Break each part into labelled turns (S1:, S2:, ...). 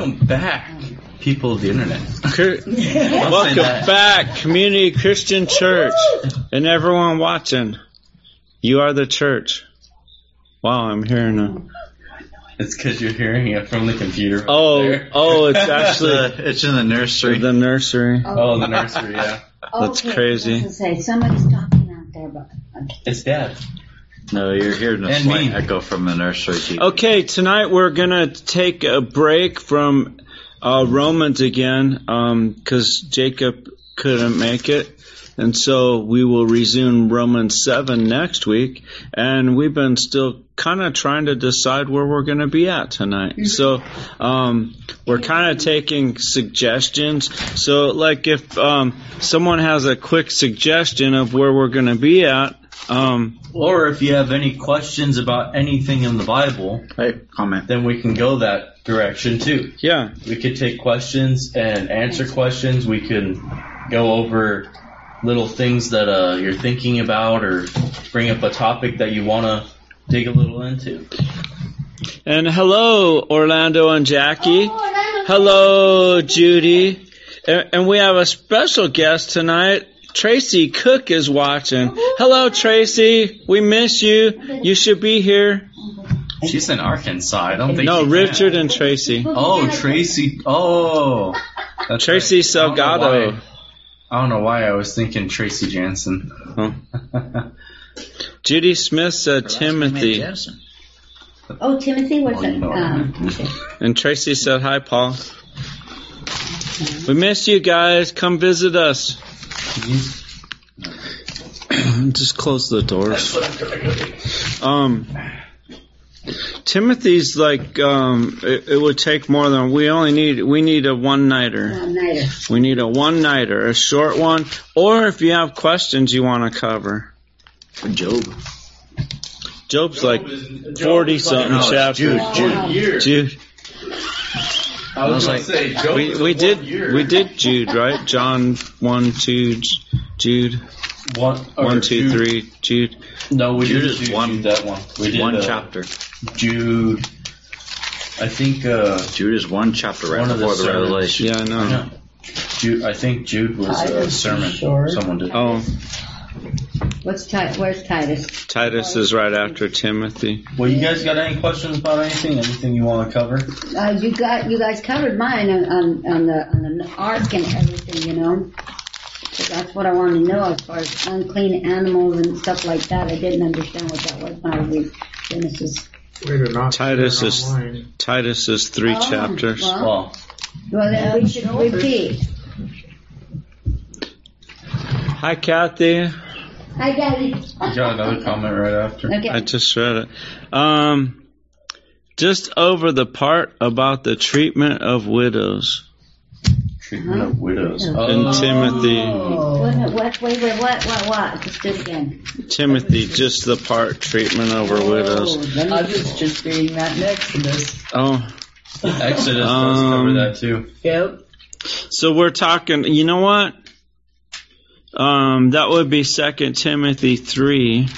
S1: Welcome back, people of the internet.
S2: Welcome back, Community Christian Church, and everyone watching. You are the church. Wow, I'm hearing a.
S1: It's because you're hearing it from the computer.
S2: Oh,
S1: there.
S2: oh, it's
S3: It's,
S2: actually
S3: uh, it's in the nursery.
S2: the nursery.
S1: Oh, the nursery, yeah.
S2: That's
S4: Okay,
S2: crazy.
S4: I was say somebody's talking out there, but okay.
S1: It's dad.
S3: No, you're hearing a
S1: And
S3: slight
S1: me.
S3: echo from the nursery. TV.
S2: Okay, tonight we're gonna take a break from uh, Romans again because Jacob couldn't make it, and so we will resume Romans seven next week. And we've been still kind of trying to decide where we're going to be at tonight. So um, we're kind of taking suggestions. So like if um, someone has a quick suggestion of where we're going to be at. Um,
S1: Or if you have any questions about anything in the Bible,
S3: Hey, comment.
S1: then we can go that direction too.
S2: yeah,
S1: We could take questions and answer questions. We can go over little things that uh, you're thinking about or bring up a topic that you want to dig a little into.
S2: And hello, Orlando and Jackie. Hello, Judy. And, and we have a special guest tonight. Tracy Cook is watching. Hello, Tracy. We miss you. You should be here.
S1: She's in Arkansas. I don't think.
S2: No,
S1: she can.
S2: Richard and Tracy.
S1: Oh, Tracy. Oh, that's
S2: Tracy
S1: right. I don't know
S2: Salgado.
S1: why- I don't know why I was thinking Tracy Jansen.
S2: Huh. Judy Smith said Timothy.
S4: Oh, Timothy, what's
S1: Oh,
S4: that?
S1: you know
S4: Um, okay.
S2: And Tracy said, Hi, Paul. We miss you guys. Come visit us. Just close the doors. Um, Timothy's like um, it, it would take more than we only need. We need a one nighter.
S4: Nighter.
S2: We need a one nighter, a short one, or if you have questions you want to cover.
S3: Job.
S2: Job's like forty something
S3: No, it's
S2: chapters.
S3: Jude, Jude.
S2: Jude.
S1: I was,
S3: was like,
S1: say, Job
S2: We we did
S1: year.
S2: we did Jude right? John one two Jude
S1: one,
S2: two
S1: Jude-
S2: three Jude.
S1: No, we
S3: Jude
S1: did
S3: is
S1: Jude,
S3: one-
S1: Jude that one. We did
S3: One
S1: uh,
S3: chapter.
S1: Jude. I think. Uh,
S3: Jude is one chapter right
S1: One of the
S3: before the. Revelation.
S2: Yeah, I
S1: I
S2: know.
S1: know. Jude. I think Jude was a sermon.
S4: short.
S1: Someone did.
S2: Oh,
S4: What's Ti- Where's Titus?
S2: Titus is right after Timothy.
S1: Well, you guys got any questions about anything? Anything you want to cover?
S4: Uh, you got you guys covered mine on, on, on the on the ark and everything, you know. So that's what I wanted to know as far as unclean animals and stuff like that. I didn't understand what that was when I read Genesis.
S5: Way to not
S2: Titus
S5: see it
S2: is-
S5: online.
S2: Titus is three
S4: Oh,
S2: chapters.
S4: well.
S1: Well,
S4: Well, then we should repeat.
S2: Hi, Kathy.
S4: I got it.
S1: you got another comment right after.
S4: Okay.
S2: I just read it. Um, just over the part about the treatment of widows.
S1: Treatment of widows.
S4: In
S1: Oh.
S2: Timothy.
S4: What, what, wait, wait, what, what, what? Just do it again.
S2: Timothy, just the part treatment over widows.
S4: Oh, let me-
S6: I was just reading that next to this.
S2: Oh,
S1: Exodus does
S2: Um,
S1: cover that too.
S6: Yep.
S2: so we're talking. You know what? Um, that would be Second Timothy three.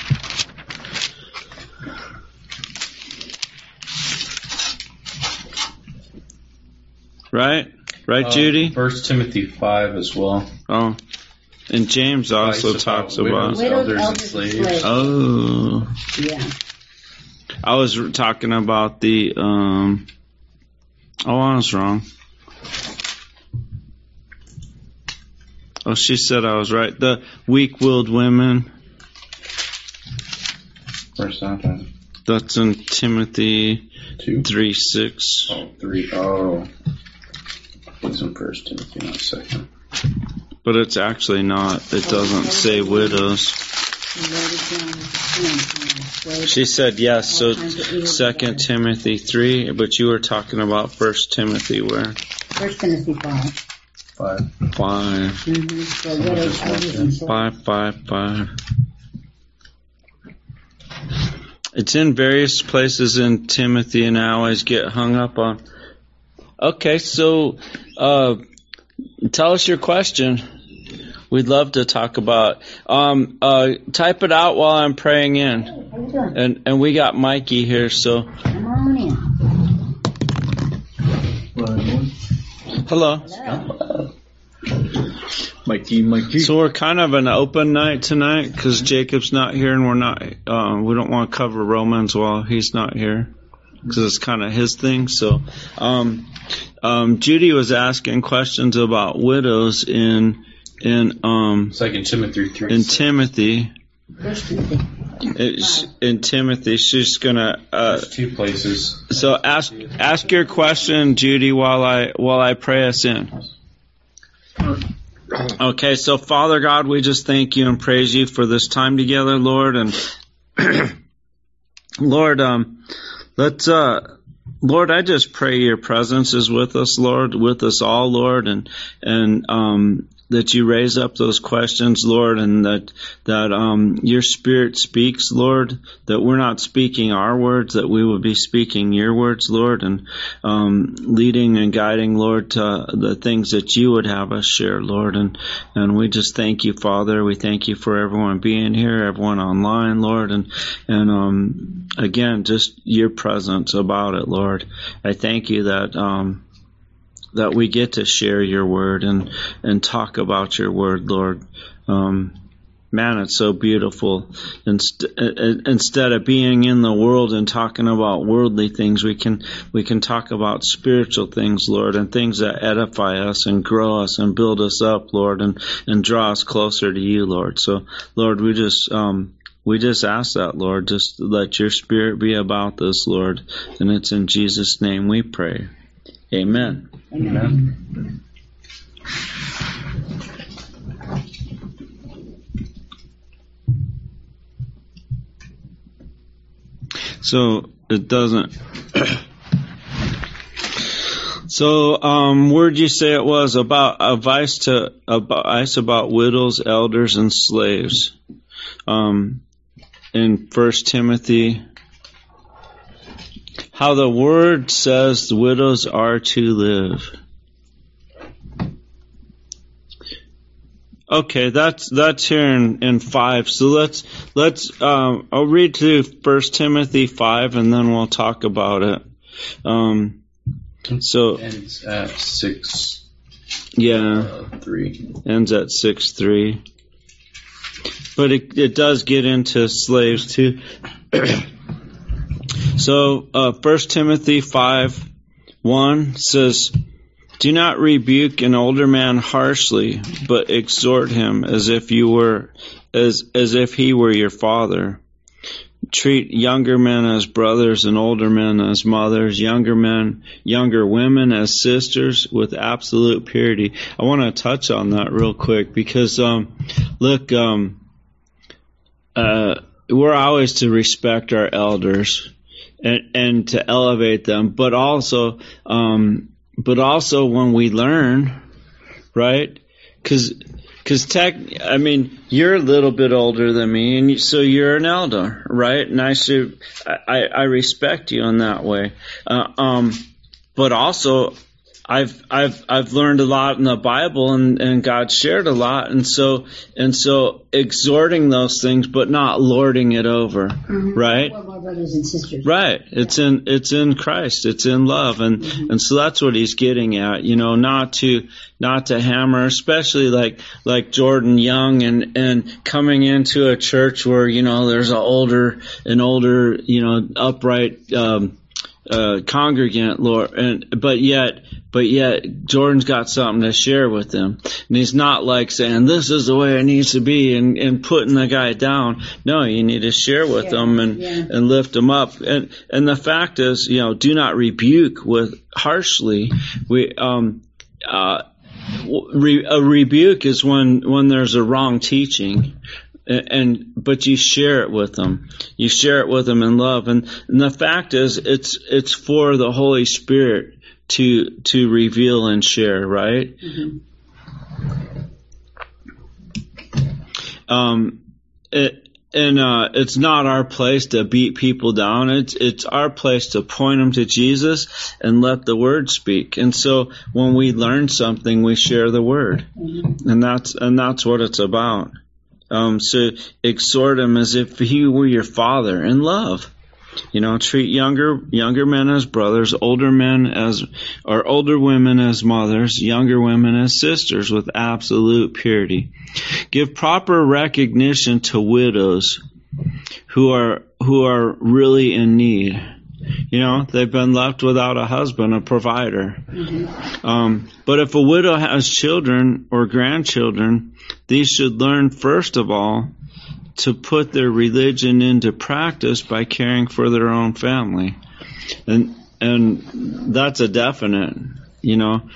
S2: Right, right,
S1: Uh,
S2: Judy.
S1: First Timothy five as well.
S2: Oh, and James also
S1: Advice
S2: talks
S1: about
S2: about.
S1: widows.
S4: Widows,
S1: elders and
S4: elders, and
S1: slaves.
S4: slaves.
S2: Oh,
S4: Yeah.
S2: I was talking about the. Um, oh, I was wrong. Oh, she said I was right. The weak-willed women.
S1: First time.
S2: That's in Timothy
S1: Two.
S2: three six.
S1: Oh, three. Oh. It's in First Timothy. One second.
S2: But it's actually not. It doesn't say widows. She said yes. So Second Timothy three, but you were talking about First Timothy where
S4: First Timothy five.
S1: Five.
S2: five.
S4: So widows, elders, and slaves.
S2: five, five, five. It's in various places in Timothy, and I always get hung up on. Okay, so uh, tell us your question. We'd love to talk about. Um, uh, type it out while I'm praying in, and and we got Mikey here, so
S4: Come on in.
S2: Hello.
S4: Hello.
S3: Mikey, Mikey.
S2: So we're kind of an open night tonight because Jacob's not here, and we're not. Uh, we don't want to cover Romans while he's not here because it's kind of his thing. So, um, um, Judy was asking questions about widows in in um,
S1: Second Timothy three.
S2: in Timothy.
S4: Timothy.
S2: It's, in Timothy, she's gonna. Uh,
S1: There's two places.
S2: so ask ask your question, Judy, while I while I pray us in. Okay, so Father God, we just thank you and praise you for this time together, Lord, and Lord, um, let's uh, Lord, I just pray your presence is with us, Lord, with us all, Lord, and and um, that you raise up those questions, Lord, and that that um, your Spirit speaks, Lord, that we're not speaking our words, that we will be speaking your words, Lord, and um, leading and guiding, Lord, to the things that you would have us share, Lord, and and we just thank you, Father. We thank you for everyone being here, everyone online, Lord, and and um, again, just your presence about it, Lord. I thank you that. Um, that we get to share your word and and talk about your word, Lord. Um, man, it's so beautiful. Inst- instead of being in the world and talking about worldly things, we can we can talk about spiritual things, Lord, and things that edify us and grow us and build us up, Lord, and and draw us closer to you, Lord. So, Lord, we just um, we just ask that, Lord, just let your spirit be about this, Lord, and it's in Jesus' name we pray. Amen.
S1: Amen.
S2: So it doesn't. so, um, where'd you say it was about advice to advice about widows, elders, and slaves? Um, in First Timothy, how the word says the widows are to live. Okay, that's that's here in, in five. So let's let's um, I'll read to First Timothy five, and then we'll talk about it. Um, so
S1: Ends at six
S2: yeah,
S1: uh, three.
S2: ends at six three, but it it does get into slaves too. so uh, First Timothy five one says. Do not rebuke an older man harshly, but exhort him as if you were as as if he were your father. Treat younger men as brothers and older men as mothers, younger men, younger women as sisters with absolute purity. I want to touch on that real quick because um look um uh we're always to respect our elders and and to elevate them, but also um but also when we learn, right? Because because tech, I mean, you're a little bit older than me, and you, so you're an elder, right? And I should, I, I respect you in that way. Uh, um, but also, I've I've I've learned a lot in the Bible, and and God shared a lot, and so and so exhorting those things, but not lording it over, right?
S4: Well, my brothers and sisters.
S2: Right. It's in it's in Christ. It's in love, and and so that's what he's getting at. You know, not to not to hammer, especially like like Jordan Young and and coming into a church where you know there's an older an older you know upright. Um, uh, congregant, Lord, and but yet, but yet, Jordan's got something to share with them, and he's not like saying this is the way it needs to be and, and putting the guy down. No, you need to share with
S4: Yeah,
S2: them and
S4: yeah.
S2: and lift them up. And and the fact is, you know, do not rebuke with harshly. We um uh. Re, a rebuke is when when there's a wrong teaching and, but you share it with them. You share it with them in love, and, and the fact is, it's it's for the Holy Spirit to to reveal and share, right? Um, it, and uh, it's not our place to beat people down. It's it's our place to point them to Jesus and let the Word speak. And so when we learn something, we share the Word, and that's and that's what it's about. Um, so exhort him as if he were your father in love, You know, treat younger younger men as brothers, older men as or older women as mothers, younger women as sisters with absolute purity. Give proper recognition to widows who are who are really in need. You know, they've been left without a husband, a provider. Um, but if a widow has children or grandchildren, these should learn first of all to put their religion into practice by caring for their own family. And and that's a definite, you know.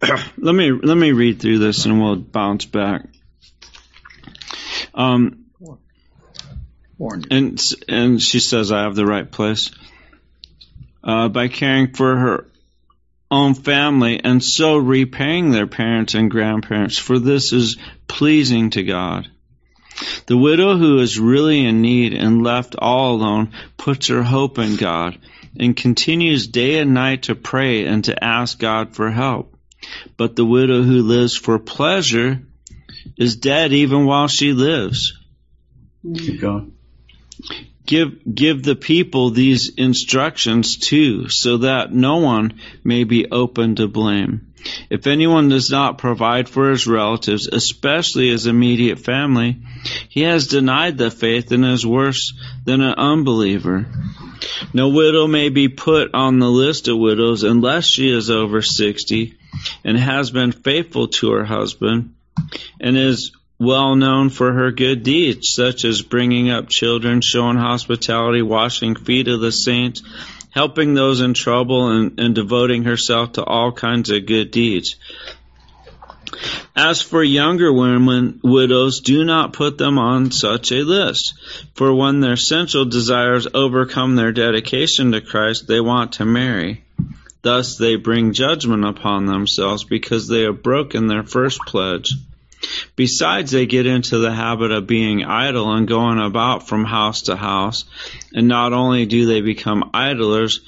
S2: let me let me read through this and we'll bounce back. Um and and she says I have the right place. Uh, by caring for her own family and so repaying their parents and grandparents, for this is pleasing to God. The widow who is really in need and left all alone puts her hope in God and continues day and night to pray and to ask God for help. But the widow who lives for pleasure is dead even while she lives.
S1: Going.
S2: Give give the people these instructions too, so that no one may be open to blame. If anyone does not provide for his relatives, especially his immediate family, he has denied the faith and is worse than an unbeliever. No widow may be put on the list of widows unless she is over 60 and has been faithful to her husband and is well known for her good deeds, such as bringing up children, showing hospitality, washing feet of the saints, helping those in trouble, and, and devoting herself to all kinds of good deeds. As for younger women, widows, do not put them on such a list. For when their sensual desires overcome their dedication to Christ, they want to marry. Thus they bring judgment upon themselves because they have broken their first pledge. Besides, they get into the habit of being idle and going about from house to house. And not only do they become idlers,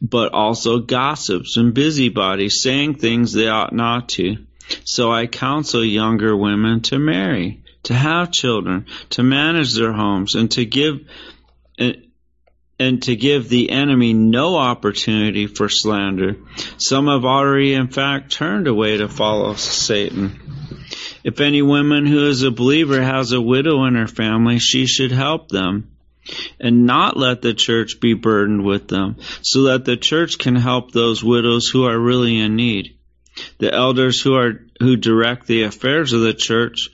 S2: but also gossips and busybodies, saying things they ought not to. So I counsel younger women to marry, to have children, to manage their homes, and to give and, to give the enemy no opportunity for slander. Some have already, in fact, turned away to follow Satan. If any woman who is a believer has a widow in her family, she should help them and not let the church be burdened with them, so that the church can help those widows who are really in need. The elders who are who direct the affairs of the church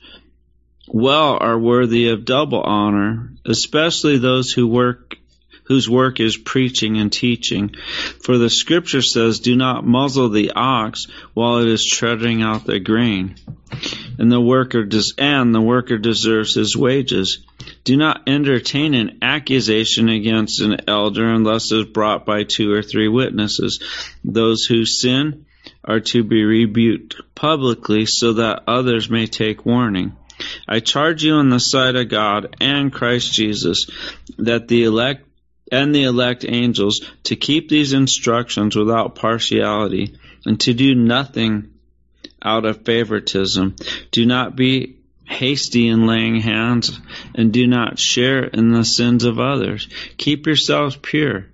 S2: well are worthy of double honor, especially those who work whose work is preaching and teaching. For the scripture says, Do not muzzle the ox while it is treading out the grain. And the worker des- and the worker deserves his wages. Do not entertain an accusation against an elder unless it is brought by two or three witnesses. Those who sin are to be rebuked publicly so that others may take warning. I charge you in the sight of God and Christ Jesus that the elect and the elect angels to keep these instructions without partiality and to do nothing out of favoritism. Do not be hasty in laying hands and do not share in the sins of others. Keep yourselves pure.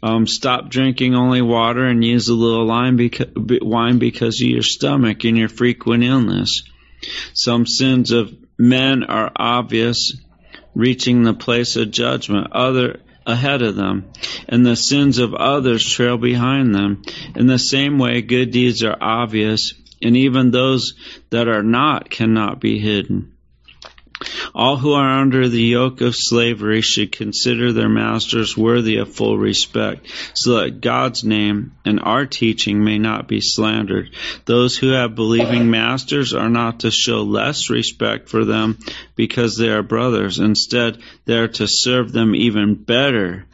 S2: Um, stop drinking only water and use a little wine because, wine because of your stomach and your frequent illness. Some sins of men are obvious, reaching the place of judgment. Other ahead of them, and the sins of others trail behind them. In the same way, good deeds are obvious, and even those that are not cannot be hidden. All who are under the yoke of slavery should consider their masters worthy of full respect, so that God's name and our teaching may not be slandered. Those who have believing masters are not to show less respect for them because they are brothers. Instead, they are to serve them even better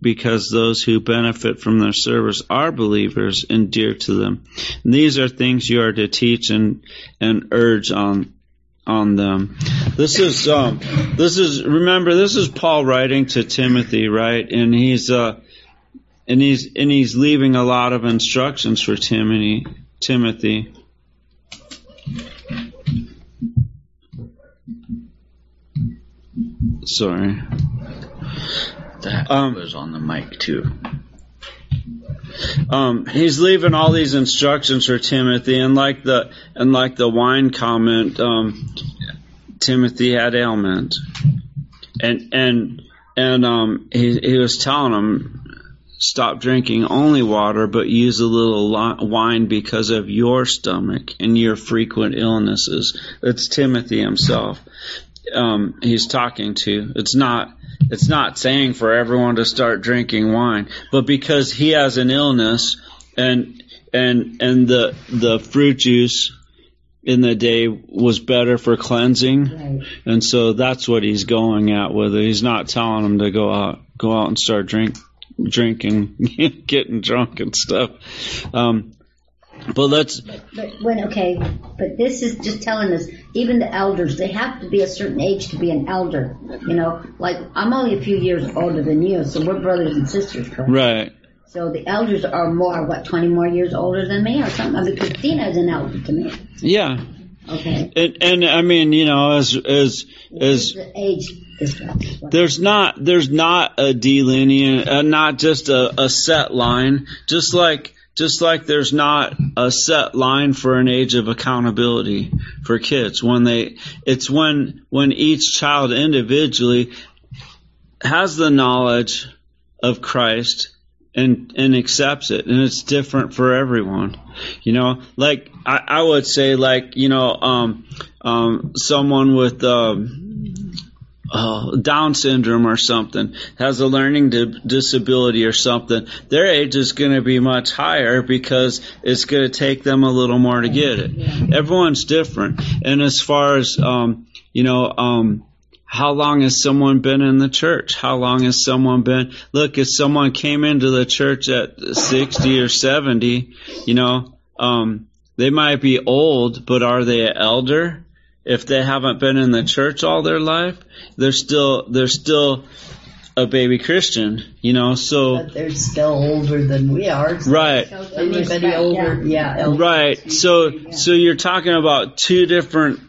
S2: because those who benefit from their service are believers and dear to them. And these are things you are to teach and, and urge on on them. This is um, this is remember this is Paul writing to Timothy, right? And he's uh, and he's and he's leaving a lot of instructions for Timothy. Timothy. Sorry.
S3: That
S2: Um,
S3: was on the mic too.
S2: Um, he's leaving all these instructions for Timothy, and like the and like the wine comment, um, Timothy had ailment, and and and um, he he was telling him stop drinking only water, but use a little wine because of your stomach and your frequent illnesses. It's Timothy himself. Um, he's talking to. It's not. It's not saying for everyone to start drinking wine, but because he has an illness and and and the the fruit juice in the day was better for cleansing,
S4: Right.
S2: and so that's what he's going at with it. He's not telling him to go out go out and start drink drinking, getting drunk and stuff. Um, but let's
S4: But when, okay, but this is just telling us, even the elders, they have to be a certain age to be an elder. You know, like I'm only a few years older than you, so we're brothers and sisters, correct?
S2: right.
S4: So the elders are more, what, 20 more years older than me or something? Because Tina is an elder to me.
S2: Yeah,
S4: Okay.
S2: and and I mean, you know, as as as
S4: the age
S2: there's not there's not a delineant, uh, not just a, a set line, just like just like there's not a set line for an age of accountability for kids when they it's when when each child individually has the knowledge of Christ and and accepts it and it's different for everyone. You know like i, I would say like you know um um someone with um uh, down syndrome or something has a learning di- disability or something their age is going to be much higher because it's going to take them a little more to get it everyone's different and as far as um you know um how long has someone been in the church? How long has someone been? Look, if someone came into the church at 60 or 70, you know, um, they might be old, but are they an elder? If they haven't been in the church all their life, they're still, they're still a baby Christian, you know, so,
S6: But they're still older than we are. so
S2: right.
S6: Anybody
S4: respect,
S6: older, yeah. elder
S2: Right.
S6: seems
S2: So
S6: to be-
S2: so you're talking about two different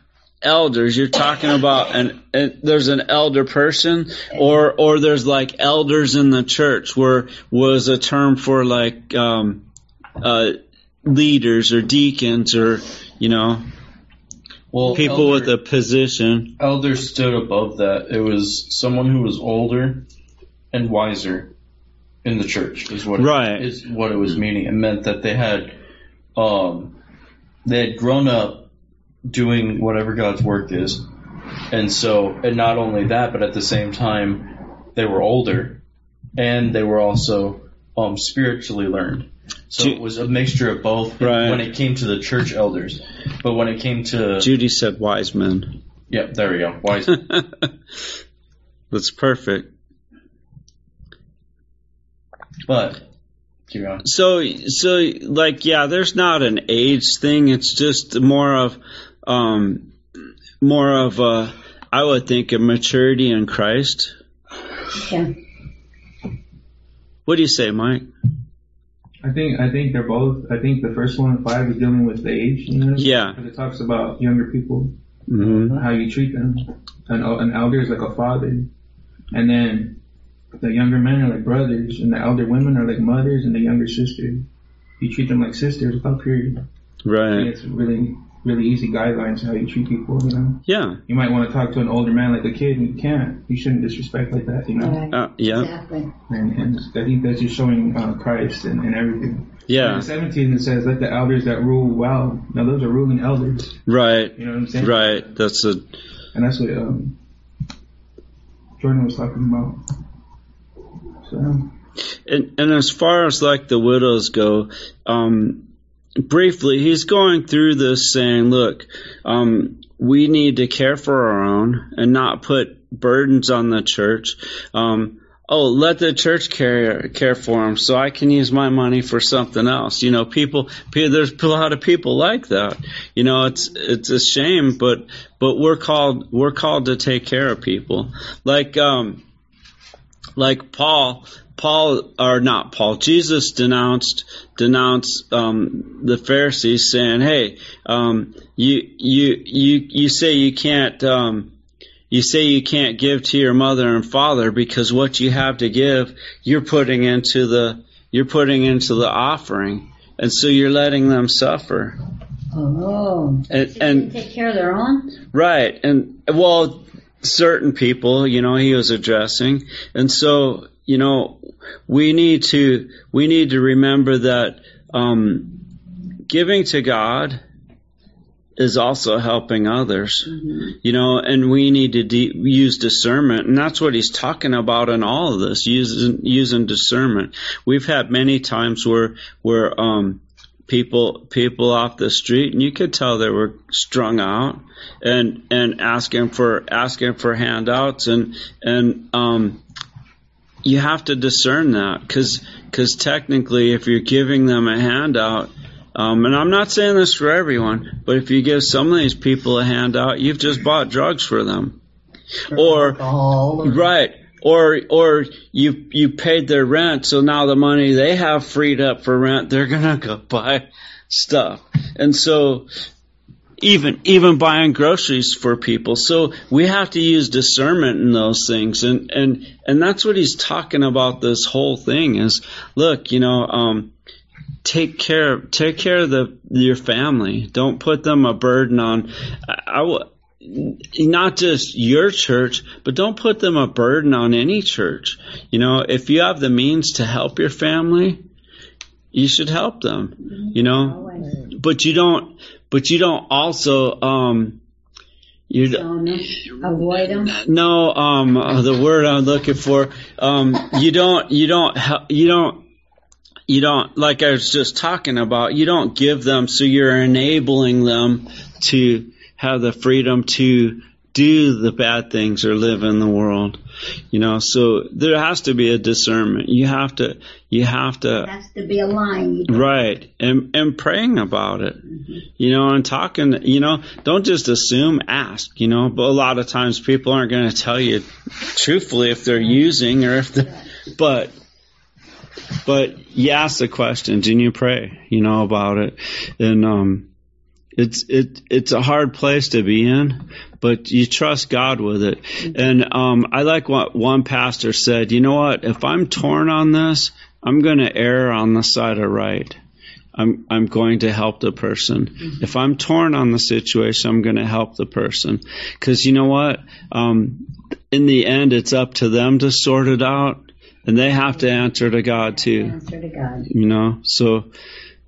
S2: elders. You're talking about an, an there's an elder person or or there's like elders in the church where was a term for like um uh leaders or deacons or you know
S1: Well,
S2: people with a position.
S1: elder stood above that. It was someone who was older and wiser in the church. Is what
S2: Right.
S1: it, is what it was meaning. It meant that they had um they had grown up doing whatever God's work is, and so and not only that, but at the same time they were older, and they were also um spiritually learned. So
S2: Ju-
S1: it was a mixture of both
S2: Right.
S1: when it came to the church elders. But when it came to
S2: Judy said wise men.
S1: yeah, there we go. Wise
S2: That's perfect.
S1: But.
S2: So, so like, yeah, there's not an age thing. It's just more of, um, more of a, I would think, a maturity in Christ.
S4: Yeah.
S2: What do you say, Mike?
S5: I think I think they're both. I think the first one, five, is dealing with the age. You know,
S2: Yeah.
S5: because it talks about younger people,
S2: mm-hmm.
S5: how you treat them. An, an elder is like a father, and then the younger men are like brothers, and the elder women are like mothers, and the younger sisters. You treat them like sisters without period.
S2: Right.
S5: it's really really easy guidelines how you treat people. You know,
S2: Yeah.
S5: you might want to talk to an older man like a kid, and you can't. You shouldn't disrespect like that. You know,
S4: Right.
S2: Uh, yeah.
S4: Exactly.
S5: and, and I think that's just showing uh, Christ and, and everything.
S2: Yeah.
S5: In 17 it says, let the elders that rule well. Now those are ruling elders.
S2: Right.
S5: You know what I'm saying?
S2: Right. That's a,
S5: And that's what um, Jordan was talking about. So,
S2: and, and as far as like the widows go, um, briefly, he's going through this saying, look, um, we need to care for our own and not put burdens on the church. Um, oh, let the church care care for them, so I can use my money for something else. You know, people, there's a lot of people like that. You know, it's it's a shame, but but we're called we're called to take care of people. Like um, like Paul, Paul or not Paul, Jesus denounced denounced um, the Pharisees, saying, "Hey, um, you you you you say you can't." Um, you say you can't give to your mother and father because what you have to give, you're putting into the you're putting into the offering, and so you're letting them suffer.
S4: Oh.
S2: And,
S4: She
S2: and
S4: take care of their own?
S2: Right. And well, certain people, you know, he was addressing. And so, you know, we need to, we need to remember that, um, giving to God is also helping others, you know, and we need to de- use discernment. And that's what he's talking about in all of this, using, using discernment. We've had many times where, where, um, people people off the street and you could tell they were strung out and and asking for asking for handouts and and um you have to discern that because because technically if you're giving them a handout um, and I'm not saying this for everyone, but if you give some of these people a handout, you've just bought drugs for them. Or,
S6: or-
S2: Right. Or or you you paid their rent, so now the money they have freed up for rent, they're gonna go buy stuff. And so even even buying groceries for people. So we have to use discernment in those things and and and that's what he's talking about this whole thing is look, you know, um take care take care of the your family. Don't put them a burden on I, I not just your church, but don't put them a burden on any church. You know, if you have the means to help your family, you should help them. You know, but you don't. But you don't also. Um, you
S4: Don't avoid them.
S2: no. Um, uh, the word I'm looking for. Um, you don't. You don't. You don't. You don't. Like I was just talking about. You don't give them, so you're enabling them to have the freedom to do the bad things or live in the world. You know, so there has to be a discernment. You have to, you have to,
S4: Has to be aligned
S2: right, and, and praying about it. You know, and talking, you know, don't just assume, ask, you know, but a lot of times people aren't going to tell you truthfully if they're using or if they're, but, but you ask the questions and you pray, you know, about it. And, um, it's it it's a hard place to be in, but you trust God with it. And um, I like what one pastor said. You know what? If I'm torn on this, I'm going to err on the side of right. I'm I'm going to help the person. If I'm torn on the situation, I'm going to help the person. Because you know what? Um, in the end, it's up to them to sort it out, and they have to answer to God too
S4: answer to God.
S2: you know so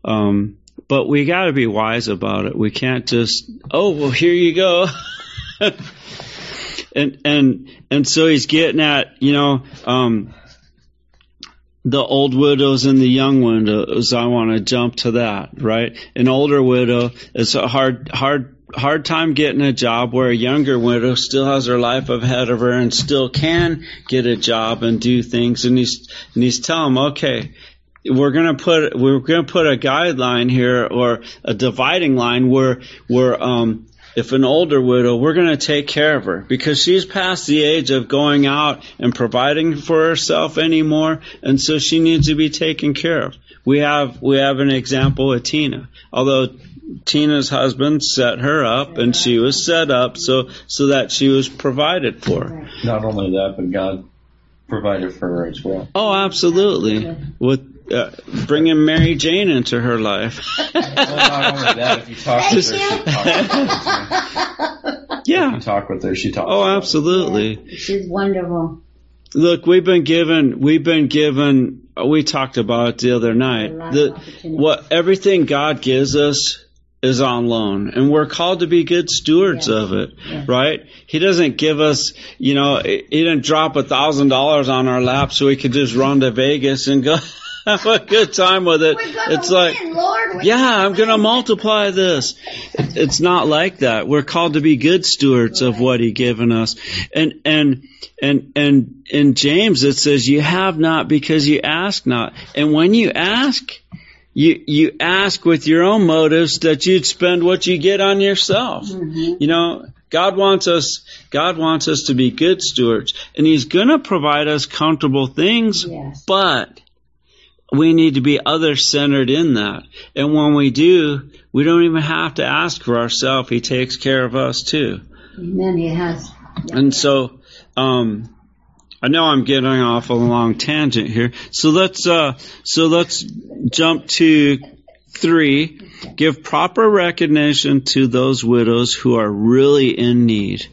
S2: um but we got to be wise about it we can't just oh well here you go and and and so he's getting at you know um the old widows and the young widows. I want to jump to that right? An older widow it's a hard hard hard time getting a job where a younger widow still has her life ahead of her and still can get a job and do things. And he's and he's telling them okay we're gonna put we're gonna put a guideline here or a dividing line where where um if an older widow, we're going to take care of her because she's past the age of going out and providing for herself anymore, and so she needs to be taken care of. We have we have an example with Tina, although Tina's husband set her up and she was set up so so that she was provided for.
S1: Not only that, but God provided for her as well.
S2: Oh, absolutely. With uh, bringing Mary Jane into her life.
S1: Well, not only that, if you talk with her, she talks with her. If
S2: yeah.
S1: you talk with her, she talks.
S2: Oh,
S1: with her.
S2: absolutely.
S4: She's wonderful.
S2: Look, we've been given, we've been given, we talked about it the other night.
S4: A
S2: The, what everything God gives us is on loan, and we're called to be good stewards
S4: Yes.
S2: of it,
S4: Yes.
S2: right? He doesn't give us, you know, he he didn't drop a thousand dollars on our lap so we could just run to Vegas and go have a good time with it. It's like,
S4: win, Lord.
S2: Yeah, I'm going to multiply this. It's not like that. We're called to be good stewards of what He given us. And and and and in James it says, "You have not because you ask not." And when you ask, you you ask with your own motives that you'd spend what you get on yourself. Mm-hmm. You know, God wants us. God wants us to be good stewards, and He's going to provide us comfortable things.
S4: Yes.
S2: But we need to be other centered in that. And when we do, we don't even have to ask for ourselves. He takes care of us too.
S4: Amen. He has.
S2: And so, um, I know I'm getting off on a long tangent here. So let's, uh, so let's jump to three. Give proper recognition to those widows who are really in need.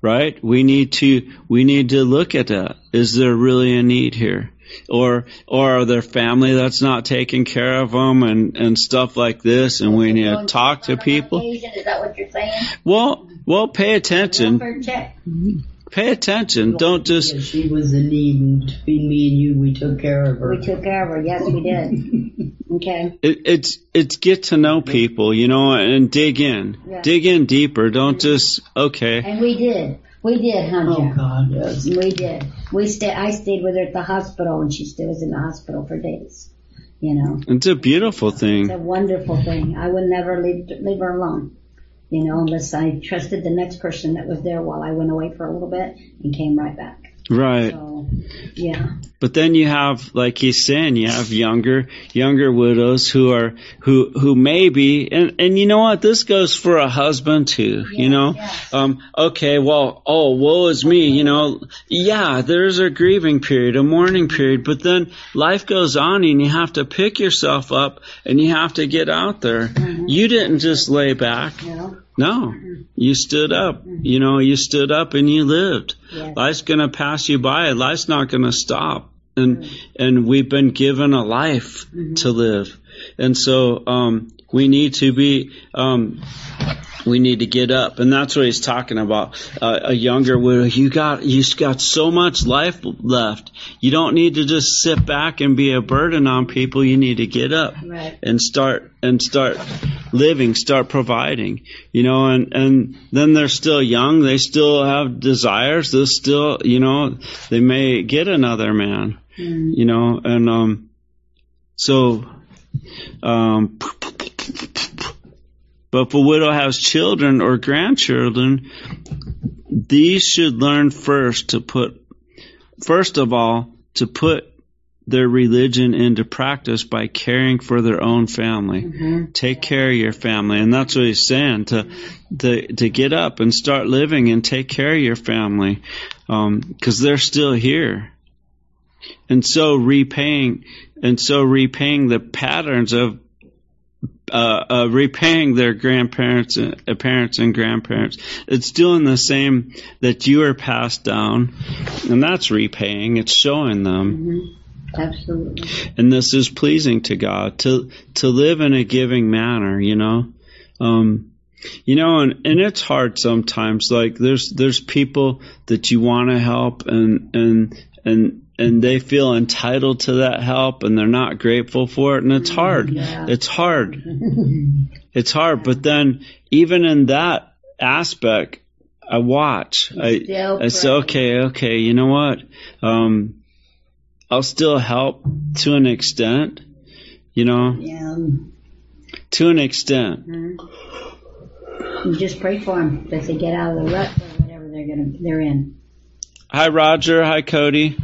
S2: Right? We need to, we need to look at that. Is there really a need here? Or, or are there family that's not taking care of them and, and stuff like this and we need to talk to people?
S4: Is that what you're saying?
S2: Well, well, pay attention. Pay attention. Don't just,
S6: If she was in need, and between me and you, we took care of her.
S4: We took care of her. Yes, we did. Okay.
S2: it, it's, it's get to know people, you know, and dig in.
S4: Yeah.
S2: Dig in deeper. Don't just, okay.
S4: And we did. We did, huh,
S6: Oh
S4: Jack?
S6: God, yes.
S4: We did. We stayed. I stayed with her at the hospital, and she still was in the hospital for days. You know,
S2: It's a beautiful thing.
S4: it's
S2: thing.
S4: a wonderful thing. I would never leave leave her alone. You know, unless I trusted the next person that was there while I went away for a little bit and came right back.
S2: Right.
S4: So, yeah,
S2: But then you have, like he's saying, you have younger, younger widows who are, who, who maybe, and, and you know what? This goes for a husband too, you know?
S4: yes.
S2: Um, okay, well, oh, woe is me, you know? Yeah, there's a grieving period, a mourning period, but then life goes on and you have to pick yourself up and you have to get out there. You didn't just lay back.
S4: know,
S2: No, you stood up. You know, you stood up and you lived.
S4: Yes.
S2: Life's gonna pass you by. Life's not gonna stop. And and we've been given a life to live. And so um, we need to be um, we need to get up, and that's what he's talking about. Uh, a younger widow, you got you got so much life left. You don't need to just sit back and be a burden on people. You need to get up
S4: right.
S2: and start and start living, start providing, you know, and and then they're still young, they still have desires, they still, you know, they may get another man,
S4: Mm.
S2: you know, and um, so um, but if a widow has children or grandchildren, these should learn first to put, first of all, to put their religion into practice by caring for their own family.
S4: Mm-hmm.
S2: Take care of your family, and that's what he's saying to to to get up and start living and take care of your family, because they're still here, and so repaying and so repaying the patterns of uh, uh, repaying their grandparents, and, uh, parents and grandparents. It's doing the same that you are passed down, and that's repaying. It's showing them,
S4: Absolutely.
S2: and this is pleasing to God to to live in a giving manner. You know, um, you know, and and it's hard sometimes. Like there's there's people that you want to help, and and and and they feel entitled to that help and they're not grateful for it and it's hard
S4: Yeah.
S2: it's hard it's hard but then even in that aspect i watch i i say okay okay you know what um i'll still help to an extent you know
S6: Yeah.
S2: to an extent
S4: You just pray for them that they get out of the rut or whatever they're gonna they're in.
S2: Hi, Roger. Hi, Cody.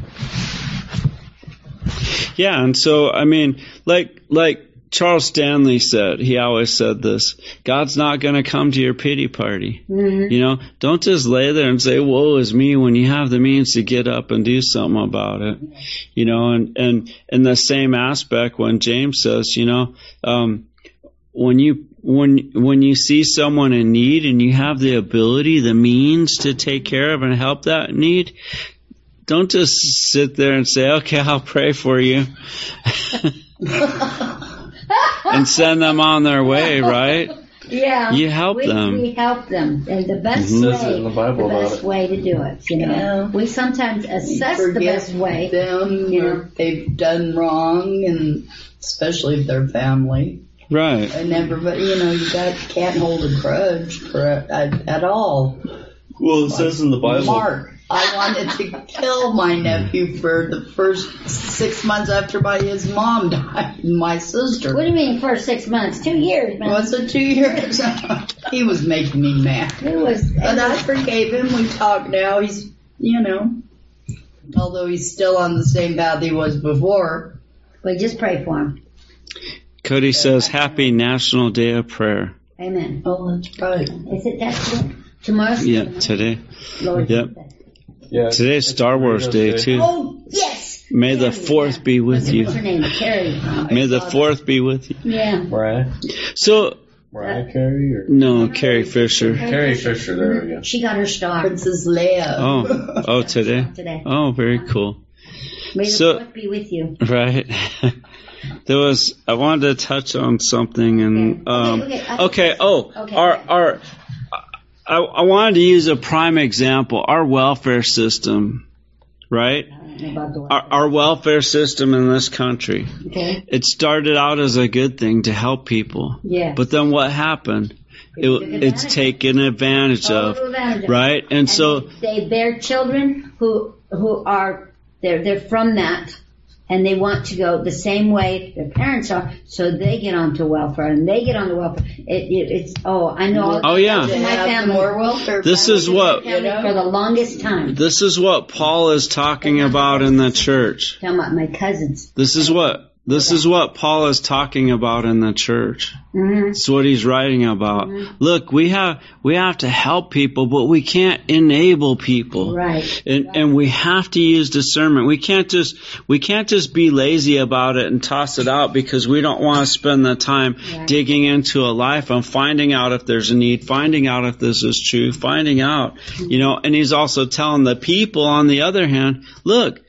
S2: Yeah, and so I mean, like like Charles Stanley said, he always said this: God's not going to come to your pity party.
S4: Mm-hmm.
S2: You know, don't just lay there and say, "Woe is me," when you have the means to get up and do something about it. You know, and and in the same aspect, when James says, you know, um, when you when when you see someone in need and you have the ability, the means to take care of and help that need, don't just sit there and say, "Okay, I'll pray for you," and send them on their way, right?
S4: Yeah.
S2: You help
S4: we,
S2: them.
S4: We help them. And the best
S2: Mhm.
S1: Says it
S4: way,
S1: in the Bible about
S4: best
S1: it.
S4: way to do it, you know.
S6: Yeah.
S4: We sometimes assess the best way.
S6: them
S4: you know.
S6: they've done wrong, and especially if they're family.
S2: Right.
S6: And everybody, you know, you got can't hold a grudge for at, at all.
S1: Well, it says in the Bible.
S6: Mark, I wanted to kill my nephew for the first six months after my his mom died, my sister.
S4: What do you mean first six months? Two years, man.
S6: Was it two years? he was making me mad.
S4: It was.
S6: But I forgave him. We talk now. He's, you know, although he's still on the same path he was before.
S4: we just pray for him.
S2: Cody says, "Happy National Day of Prayer."
S4: Amen.
S6: Oh, that's right.
S4: Is it that? tomorrow?
S2: Yeah, today.
S4: Lord.
S2: Yep.
S1: Yeah.
S2: Today's Star Wars Day too.
S4: Oh yes.
S2: May the
S4: Carrie,
S2: fourth be with you.
S4: What's her name? Carrie.
S2: May the fourth be with you.
S4: Yeah.
S1: Mariah?
S2: So
S1: Mariah Carey or
S2: no, Carrie Fisher.
S1: Carrie Fisher? There we go.
S4: She got her star
S6: Princess Leia.
S2: Oh, oh, today.
S4: today.
S2: Oh, very cool.
S4: May the
S2: So-
S4: fourth be with you.
S2: Right. there was. I wanted to touch on something, and
S4: Okay.
S2: um,
S4: Okay, okay, I-
S2: okay. Oh,
S4: Okay,
S2: our
S4: okay.
S2: our. I, I wanted to use a prime example. Our welfare system, right?
S4: I don't know about the
S2: Our, our welfare system in this country.
S4: Okay.
S2: It started out as a good thing to help people,
S4: Yeah.
S2: but then what happened? It, it's taken advantage of,
S4: advantage of
S2: right? And,
S4: And
S2: so,
S4: they, they bear children who who are they're they're from that and they want to go the same way their parents are, so they get onto welfare and they get onto welfare. It, it, it's oh I know.
S2: Oh, yeah.
S6: To
S4: My
S6: have
S4: family.
S6: more welfare.
S2: This is what-
S6: you know?
S4: for the longest time.
S2: this is what Paul is talking about in the church.
S4: Talking about my cousins.
S2: This is what this is what Paul is talking about in the church.
S4: hmm
S2: It's what he's writing about. Look, we have we have to help people, but we can't enable people.
S4: Right.
S2: And and we have to use discernment. We can't just we can't just be lazy about it and toss it out because we don't want to spend the time
S4: Right.
S2: digging into a life and finding out if there's a need, finding out if this is true, finding out, you know, and he's also telling the people on the other hand, look,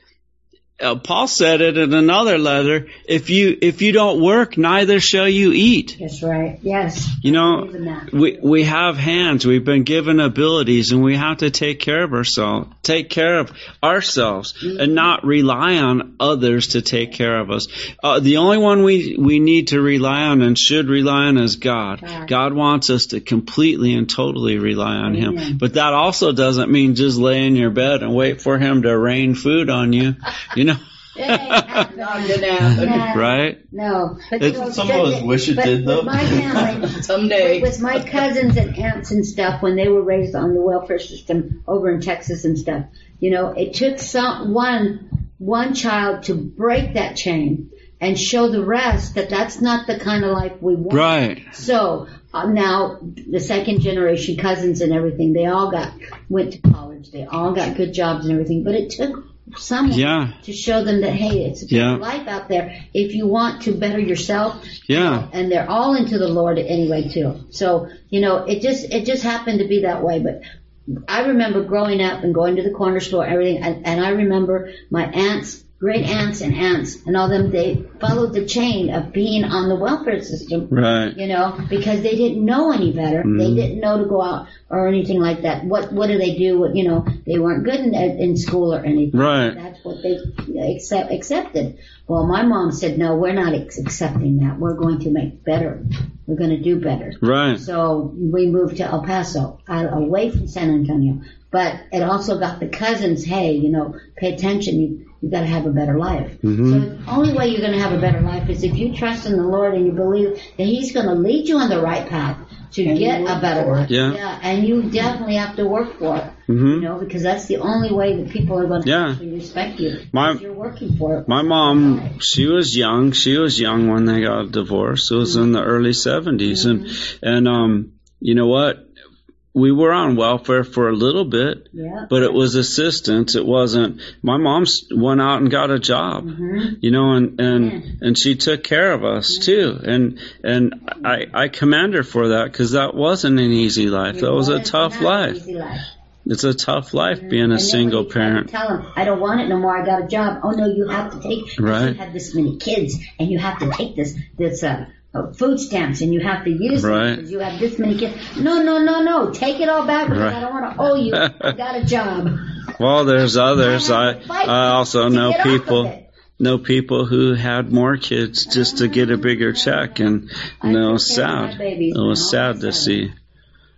S2: uh, Paul said it in another letter, if you if you don't work, neither shall you eat.
S4: That's right. Yes.
S2: You know,
S4: Believe in that.
S2: we we have hands, we've been given abilities, and we have to take care of ourselves, take care of ourselves, and not rely on others to take care of us. Uh, the only one we we need to rely on and should rely on is God.
S4: God.
S2: God wants us to completely and totally rely on Him, but that also doesn't mean just lay in your bed and wait for Him to rain food on you. You know,
S4: It ain't happening.
S6: Not gonna happen.
S4: Yeah.
S2: right?
S4: No. But
S2: It's-
S1: Some of us wish it
S4: but
S1: did, though.
S4: With my family,
S6: Someday.
S4: with my cousins and aunts and stuff when they were raised on the welfare system over in Texas and stuff. You know, it took some one one child to break that chain and show the rest that that's not the kind of life we want.
S2: Right.
S4: So uh, now the second generation cousins and everything, they all got went to college. They all got good jobs and everything. But it took someone
S2: Yeah.
S4: to show them that hey, it's a better
S2: Yeah.
S4: life out there. If you want to better yourself,
S2: Yeah.
S4: and they're all into the Lord anyway too. So you know, it just it just happened to be that way. But I remember growing up and going to the corner store, everything, and, and I remember my aunts, great aunts and aunts, and all them. They followed the chain of being on the welfare system,
S2: Right.
S4: you know, because they didn't know any better. They
S2: Mhm.
S4: didn't know to go out or anything like that. What what do they do? What you know, they weren't good in, in school or anything.
S2: Right.
S4: That's what they accept, accepted. Well, my mom said, no, we're not ex- accepting that. We're going to make better. We're going to do better.
S2: Right.
S4: So we moved to El Paso, away from San Antonio. But it also got the cousins, hey, you know, pay attention. You, you got to have a better life.
S2: Mhm.
S4: So the only way you're going to have a better life is if you trust in the Lord and you believe that He's going to lead you on the right path to
S6: And
S4: get a better life.
S2: Yeah.
S4: And you definitely have to work for it. You
S2: hmm
S4: know, because that's the only way that people are going to
S2: Yeah.
S4: respect you.
S2: My-
S4: you're working for it.
S2: My mom, she was young. She was young when they got divorced. It was in the early 70s. And, and, um, you know what? We were on welfare for a little bit,
S4: Yeah.
S2: but it was assistance. It wasn't, my mom went out and got a job,
S4: hmm
S2: you know, and, and,
S4: Yeah.
S2: and she took care of us too. And, and I, I commend her for that because that wasn't an easy life. That was a tough life. It's a tough life being
S4: And
S2: a single
S4: when you try to
S2: parent.
S4: Tell them, I don't want it no more. I got a job. Oh no, you have to take.
S2: Right.
S4: You have this many kids, and you have to take this this uh, Uh, food stamps, and you have to use them
S2: Right.
S4: because you have this many kids. No, no, no, no. Take it all back because
S2: Right.
S4: I don't want to owe you. I got a job.
S2: Well, there's others. I, I also know
S4: get off of
S2: people. know people who had more kids just to get a bigger check, and you know, it was
S4: took care of my
S2: sad. It was sad to see.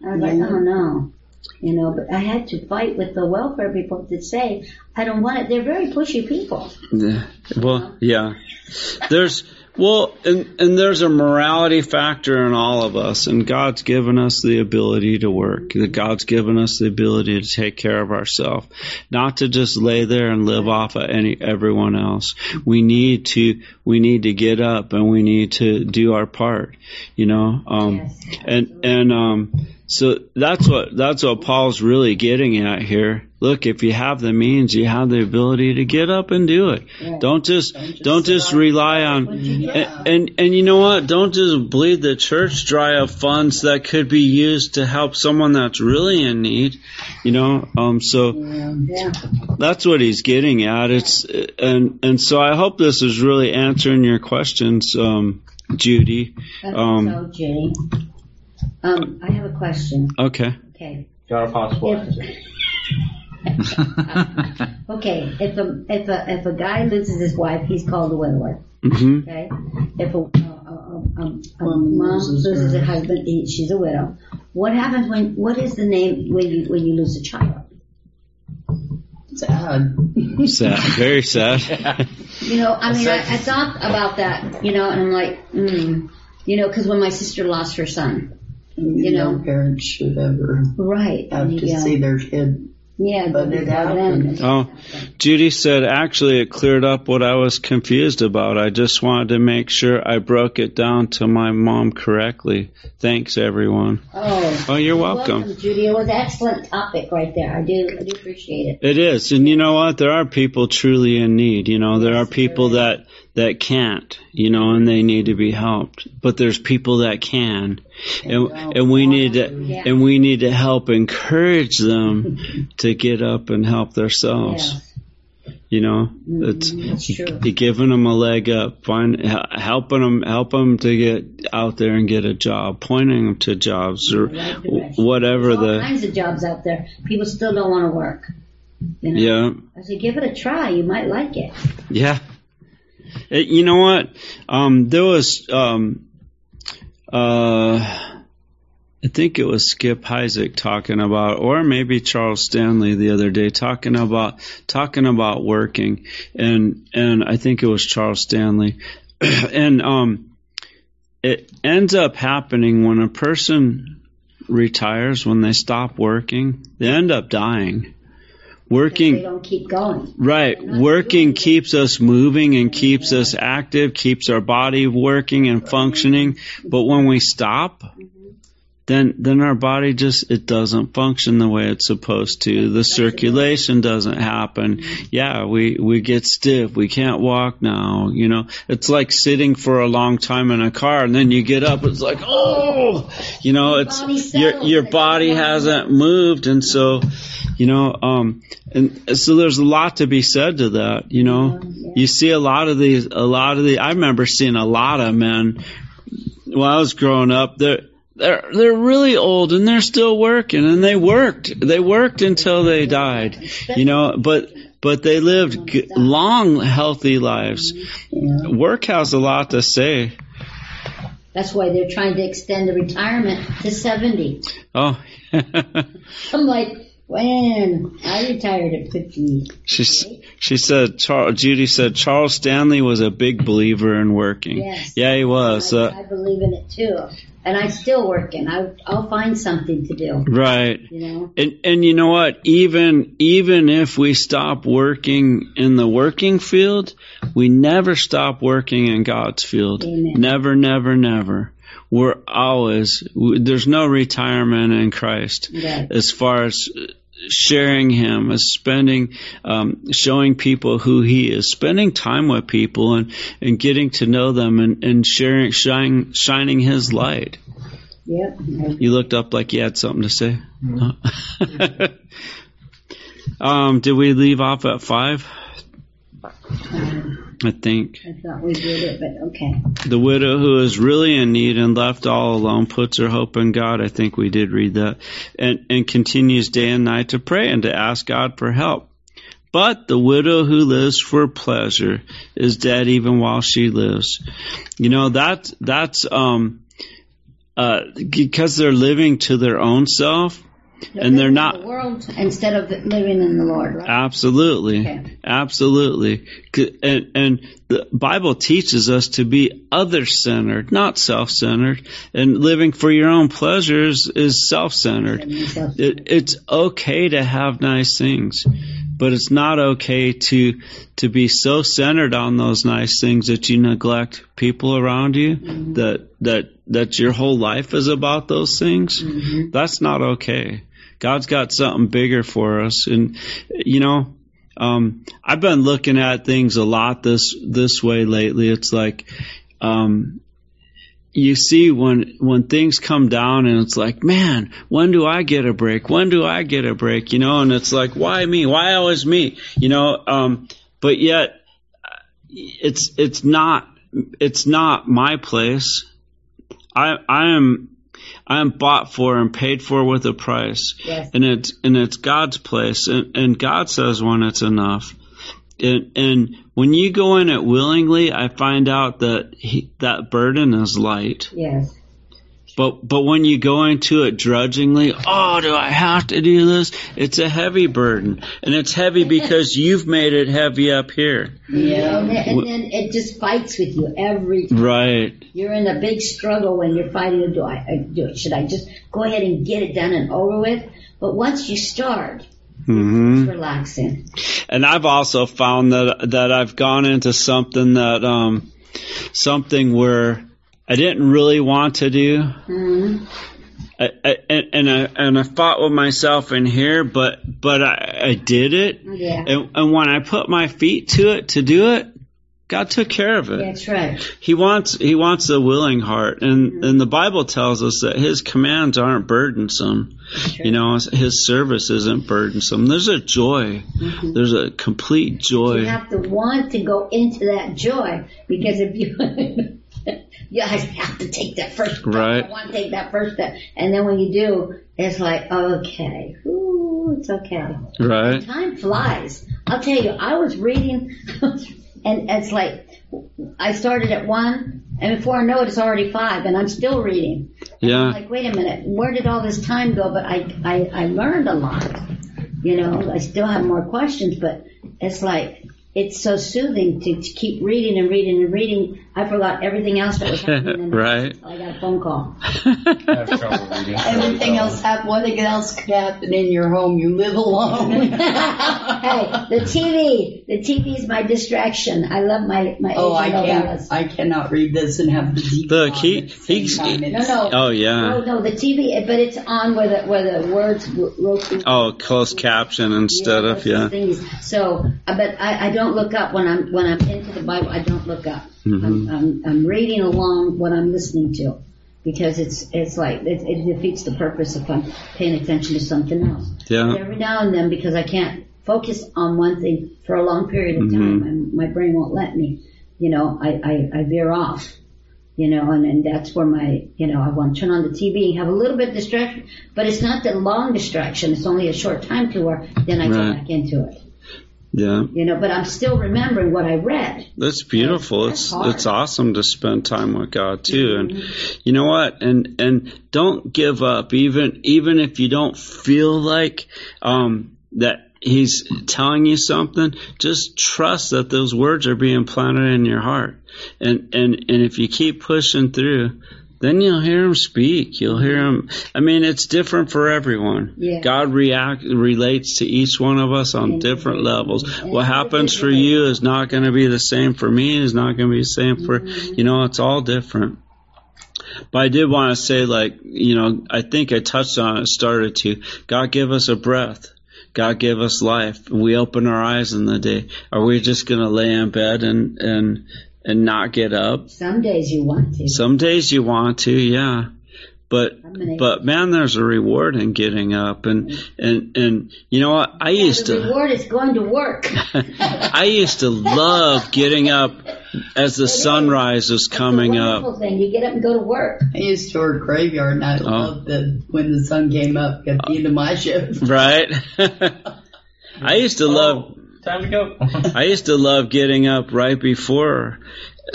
S4: I was like, oh no. You know, but I had to fight with the welfare people to say, I don't want it. They're very pushy people.
S2: Yeah. Well, yeah. There's Well, and, and there's a morality factor in all of us, and God's given us the ability to work. God's given us the ability to take care of ourselves, not to just lay there and live off of any everyone else. We need to we need to get up and we need to do our part. You know, um,
S4: Yes,
S2: and and um, so that's what that's what Paul's really getting at here. Look, if you have the means, you have the ability to get up and do it.
S4: Yeah.
S2: Don't just
S6: just
S2: don't just rely on
S6: Yeah.
S2: and, and and you know what? Don't just bleed the church dry of funds that could be used to help someone that's really in need. You know, um, so
S4: Yeah.
S2: that's what he's getting at. It's and and so I hope this is really answering your questions, um, Judy.
S4: I
S2: Um,
S4: so, Judy. Um, I have a question.
S2: Okay.
S4: Okay.
S1: Got a possible
S4: If-
S1: answer.
S4: Okay, if a if a if a guy loses his wife, he's called a widower.
S2: hmm
S4: Okay, if a, a, a, a, a
S6: Woman
S4: mom
S6: loses
S4: loses
S6: her-
S4: her husband, he, she's a widow. What happens when? What is the name when you when you lose a child?
S6: Sad.
S2: Sad. Very sad.
S4: You know, I mean, I, I thought about that. You know, and I'm like, mm, you know, because when my sister lost her son,
S6: You
S4: know.
S6: know, parents should ever
S4: right?
S6: have to
S4: you
S6: see their kid.
S4: Yeah,
S6: but it happens.
S2: Oh, Judy said, actually, it cleared up what I was confused about. I just wanted to make sure I broke it down to my mom correctly. Thanks, everyone.
S4: Oh,
S2: Oh, you're welcome.
S4: Judy. It was an excellent topic right there. I do, I do appreciate it.
S2: It is, and you know what? There are people truly in need. You know, there are people that that can't. You know, and they need to be helped. But there's people that can, and and we need to
S4: Yeah.
S2: and we need to help encourage them to get up and help themselves. You know, mm-hmm.
S4: it's true.
S2: you giving them a leg up, find helping them help them to get out there and get a job, pointing them to jobs or
S4: Right
S2: whatever
S4: There's all
S2: the
S4: kinds of jobs out there. People still don't want to work. You know?
S2: yeah.
S4: I said, give it a try. You might like it.
S2: Yeah. You know what? Um, there was, um, uh, I think it was Skip Heitzig talking about, or maybe Charles Stanley the other day talking about talking about working, and and I think it was Charles Stanley, and um, it ends up happening when a person retires when they stop working, they end up dying. Working
S4: They don't keep going.
S2: Right. Working keeps us moving and keeps us active, keeps our body working and mm-hmm. functioning. But when we stop, mm-hmm. Then then our body just it doesn't function the way it's supposed to. The circulation doesn't happen. Yeah, we we get stiff. We can't walk now. You know, it's like sitting for a long time in a car and then you get up. It's like oh, you know, it's your your body hasn't moved, and so you know, um, and so there's a lot to be said to that. You know, you see a lot of these, a lot of the. I remember seeing a lot of men when I was growing up. They're they're they're really old and they're still working, and they worked. They worked until they died. You know, but but they lived g- long, healthy lives.
S6: Yeah.
S2: Work has a lot to say.
S4: That's why they're trying to extend the retirement to 70.
S2: Oh.
S4: I'm like, when? I retired at 50.
S2: She she said Charles, Judy said Charles Stanley was a big believer in working.
S4: Yes.
S2: Yeah, he was.
S4: I,
S2: Uh,
S4: I believe in it too. And I'm still working. I, I'll find something to do,
S2: right.
S4: you know?
S2: And and you know what? Even even if we stop working in the working field, we never stop working in God's field.
S4: Amen.
S2: Never, never, never. We're always there's no retirement in Christ
S4: Right.
S2: as far as sharing Him, as spending, um, showing people who He is, spending time with people and and getting to know them and and sharing, shining, shining His light.
S4: Yep.
S2: You looked up like you had something to say. um, did we leave off at five? I think
S4: I thought we did it, but okay.
S2: the widow who is really in need and left all alone puts her hope in God. I think we did read that, and and continues day and night to pray and to ask God for help. But the widow who lives for pleasure is dead even while she lives. You know that that's um uh because they're living to their own self. And they're
S4: living in
S2: not
S4: the world instead of living in the Lord, right?
S2: Absolutely,
S4: Okay.
S2: absolutely, and and the Bible teaches us to be other-centered, not self-centered, and living for your own pleasures is self-centered. It, it's okay to have nice things, but it's not okay to to be so centered on those nice things that you neglect people around you. Mm-hmm. That that that your whole life is about those things. Mm-hmm. That's not okay. God's got something bigger for us, and you know, um, I've been looking at things a lot this this way lately. It's like, um, you see when when things come down, and it's like, man, when do I get a break? When do I get a break? You know, and it's like, why me? Why always me? You know, um, but yet, it's it's not it's not my place. I I am I am bought for and paid for with a price
S4: Yes.
S2: and it's and it's God's place, and, and God says when it's enough. And, and when you go in it willingly, I find out that he, that burden is light.
S4: Yes.
S2: But but when you go into it drudgingly, oh, do I have to do this? It's a heavy burden, and it's heavy because you've made it heavy up here.
S6: Yeah.
S4: And then, it just fights with you every time.
S2: Right.
S4: You're in a big struggle when you're fighting. Do I, I do? Should I just go ahead and get it done and over with? But once you start,
S2: hmm
S4: it's relaxing.
S2: And I've also found that that I've gone into something that um something where I didn't really want to do.
S4: hmm
S2: I, I, and, I and I fought with myself in here, but but I, I did it,
S4: Yeah.
S2: and, and when I put my feet to it to do it, God took care of it.
S4: That's right.
S2: He wants He wants a willing heart, and and the Bible tells us that His commands aren't burdensome. You know, His service isn't burdensome. There's a joy. There's a complete joy.
S4: You have to want to go into that joy because if you you guys have to take that first step.
S2: Right.
S4: I want to take that first step, and then when you do, it's like okay, ooh, it's okay.
S2: Right.
S4: Time flies. I'll tell you, I was reading, and it's like I started at one, and before I know it, it's already five, and I'm still reading. I'm
S2: Yeah.
S4: like, wait a minute, where did all this time go? But I, I, I learned a lot. You know, I still have more questions, but it's like, it's so soothing to, to keep reading and reading and reading. I forgot everything else that was happening.
S2: Right.
S4: house. I got a phone call.
S1: I have trouble reading.
S6: Everything else happen. What else could happen in your home? You live alone.
S4: hey, the TV, the TV is my distraction. I love my, my
S6: oh, I can't. I cannot read this and have the TV
S2: Look,
S6: on
S2: he-
S6: at the same
S2: he's-
S6: time.
S4: No,
S6: It's-
S4: no.
S2: Oh yeah.
S4: No, no, the TV, but it's on where the, where the words w- wrote.
S2: Oh, closed caption instead
S4: Yeah,
S2: of yeah.
S4: Things. So, uh, but I, I don't look up when I'm when I'm into the Bible. I don't look up.
S2: Mm-hmm.
S4: I'm, I'm I'm reading along what I'm listening to, because it's it's like it, it defeats the purpose if I'm paying attention to something else.
S2: Yeah.
S4: But every now and then, because I can't focus on one thing for a long period of time, and my brain won't let me. You know, I I, I veer off. You know, and, and that's where my, you know, I want to turn on the TV and have a little bit of distraction, but it's not the long distraction. It's only a short time to where then I
S2: Right.
S4: go back into it.
S2: Yeah.
S4: You know, but I'm still remembering what I read.
S2: That's beautiful.
S4: That's
S2: It's
S4: hard. Mm-hmm.
S2: it's awesome to spend time with God too. And you know what? And and don't give up even even if you don't feel like um that he's telling you something, just trust that those words are being planted in your heart. And and and if you keep pushing through, then you'll hear him speak. You'll hear him. I mean, it's different for everyone.
S4: Yeah.
S2: God react relates to each one of us on different levels. What happens for you is not going to be the same for me. Is not going to be the same for you know. It's all different. But I did want to say, like, you know, I think I touched on it, started to. God give us a breath. God give us life. We open our eyes in the day. Are we just going to lay in bed and, and, and not get up?
S4: Some days you want to.
S2: Some days you want to, yeah. But, but man, there's a reward in getting up. And, and, and, you know what? I used
S4: the
S2: to.
S4: reward is going to work.
S2: I used to love getting up as the sunrise was coming
S4: it's a
S2: up.
S4: wonderful thing. You get up and go to work.
S6: I used to work graveyard and I
S2: Oh.
S6: loved the when the sun came up at the end of my shift.
S2: Right? I used to love oh.
S1: Time to go.
S2: I used to love getting up right before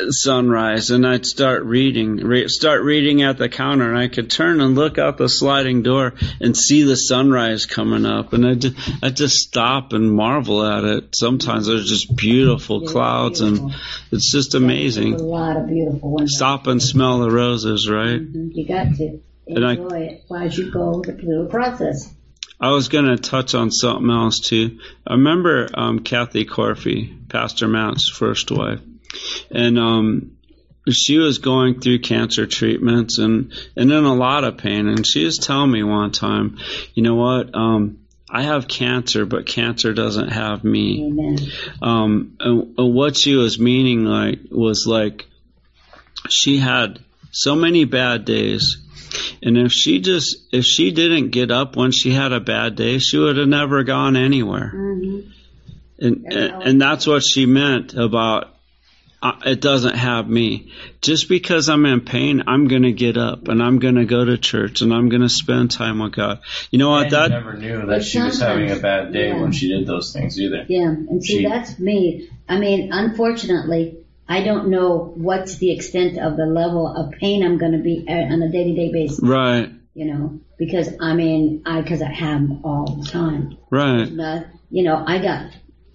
S2: sunrise, and I'd start reading, re- start reading at the counter, and I could turn and look out the sliding door and see the sunrise coming up, and I just, I'd just stop and marvel at it. Sometimes there's just beautiful
S4: Yeah,
S2: clouds, and it's just
S4: A
S2: amazing.
S4: lot of beautiful ones.
S2: Stop and smell the roses, right?
S4: Mhm, You got to
S2: And I-
S4: enjoy it as you go through the process.
S2: I was going to touch on something else too. I remember um, Kathy Corfey, Pastor Matt's first wife, and um, she was going through cancer treatments and and in a lot of pain. And she was telling me one time, you know what? Um, I have cancer, but cancer doesn't have me.
S4: Amen.
S2: Um, and, and what she was meaning like was like she had so many bad days and if she just if she didn't get up when she had a bad day she would have never gone anywhere
S4: hmm
S2: and and, and that's what she meant about uh, it doesn't have me just because i'm in pain i'm going to get up and i'm going to go to church and i'm going to spend time with god you know what
S1: And you
S2: that
S1: never knew that she was having a bad day
S4: yeah.
S1: when she did those things either.
S4: Yeah, and see,
S1: She-
S4: that's me. I mean, unfortunately, I don't know what's the extent of the level of pain I'm going to be at on a day-to-day basis.
S2: right
S4: You know, because I mean, I because I have 'em all the time.
S2: right
S4: But, you know, I got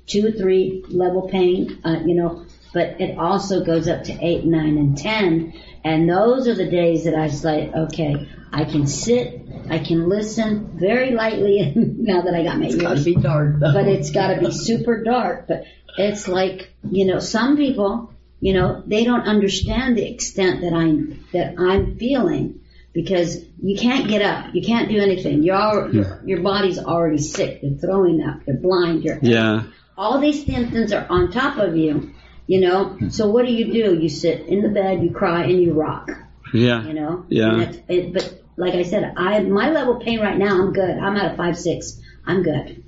S4: two or three level pain, uh, you know, but it also goes up to eight, nine, and ten. And those are the days that I was like, okay, I can sit, I can listen very lightly now that I got my
S6: It's got to be dark though.
S4: But it's got to be super dark. But it's like, you know, some people, you know, they don't understand the extent that I'm that I'm feeling because you can't get up, you can't do anything. You're al- your, your body's already sick. You're throwing up. You're blind. You're
S2: yeah
S4: all these symptoms are on top of you. You know, hmm. so what do you do? You sit in the bed, you cry, and you rock.
S2: yeah
S4: You know,
S2: Yeah.
S4: It, but like I said, I my level of pain right now, I'm good. I'm at a five six. I'm good.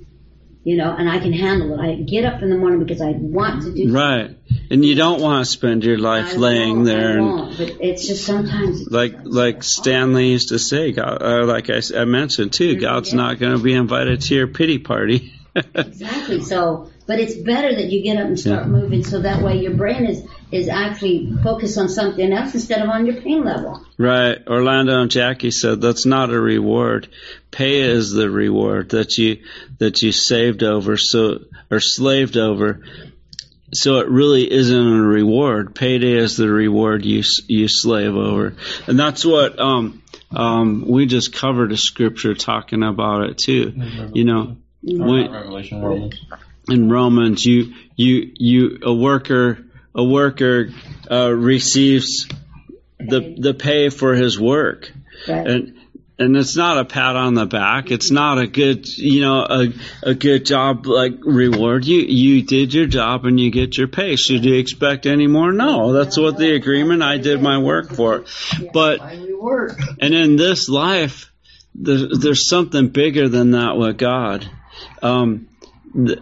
S4: You know, and I can handle it. I get up in the morning because I want to do.
S2: Right. And you don't want to spend your life
S4: I
S2: laying there
S4: I
S2: and
S4: but it's just sometimes. It's
S2: like like Stanley used to say, God, uh, like I mentioned too, God's not going to be invited to your pity party.
S4: Exactly. So, but it's better that you get up and start moving, so that way your brain is is actually focused on something else instead of on your pain level.
S2: right. Orlando and Jackie said that's not a reward. Pay is the reward that you that you saved over so or slaved over. So it really isn't a reward. Payday is the reward you you slave over, and that's what um um we just covered a scripture talking about it too. You know, when,
S1: Revelation Romans.
S2: In Romans, you you you a worker a worker uh, receives the the pay for his work,
S4: Right.
S2: and and it's not a pat on the back. It's not a good you know a a good job like reward. You you did your job and you get your pay. Should you expect any more? No, that's what the agreement. I did my work for it, but
S6: Why we work.
S2: and in this life, there's, there's something bigger than that with God. Um, th-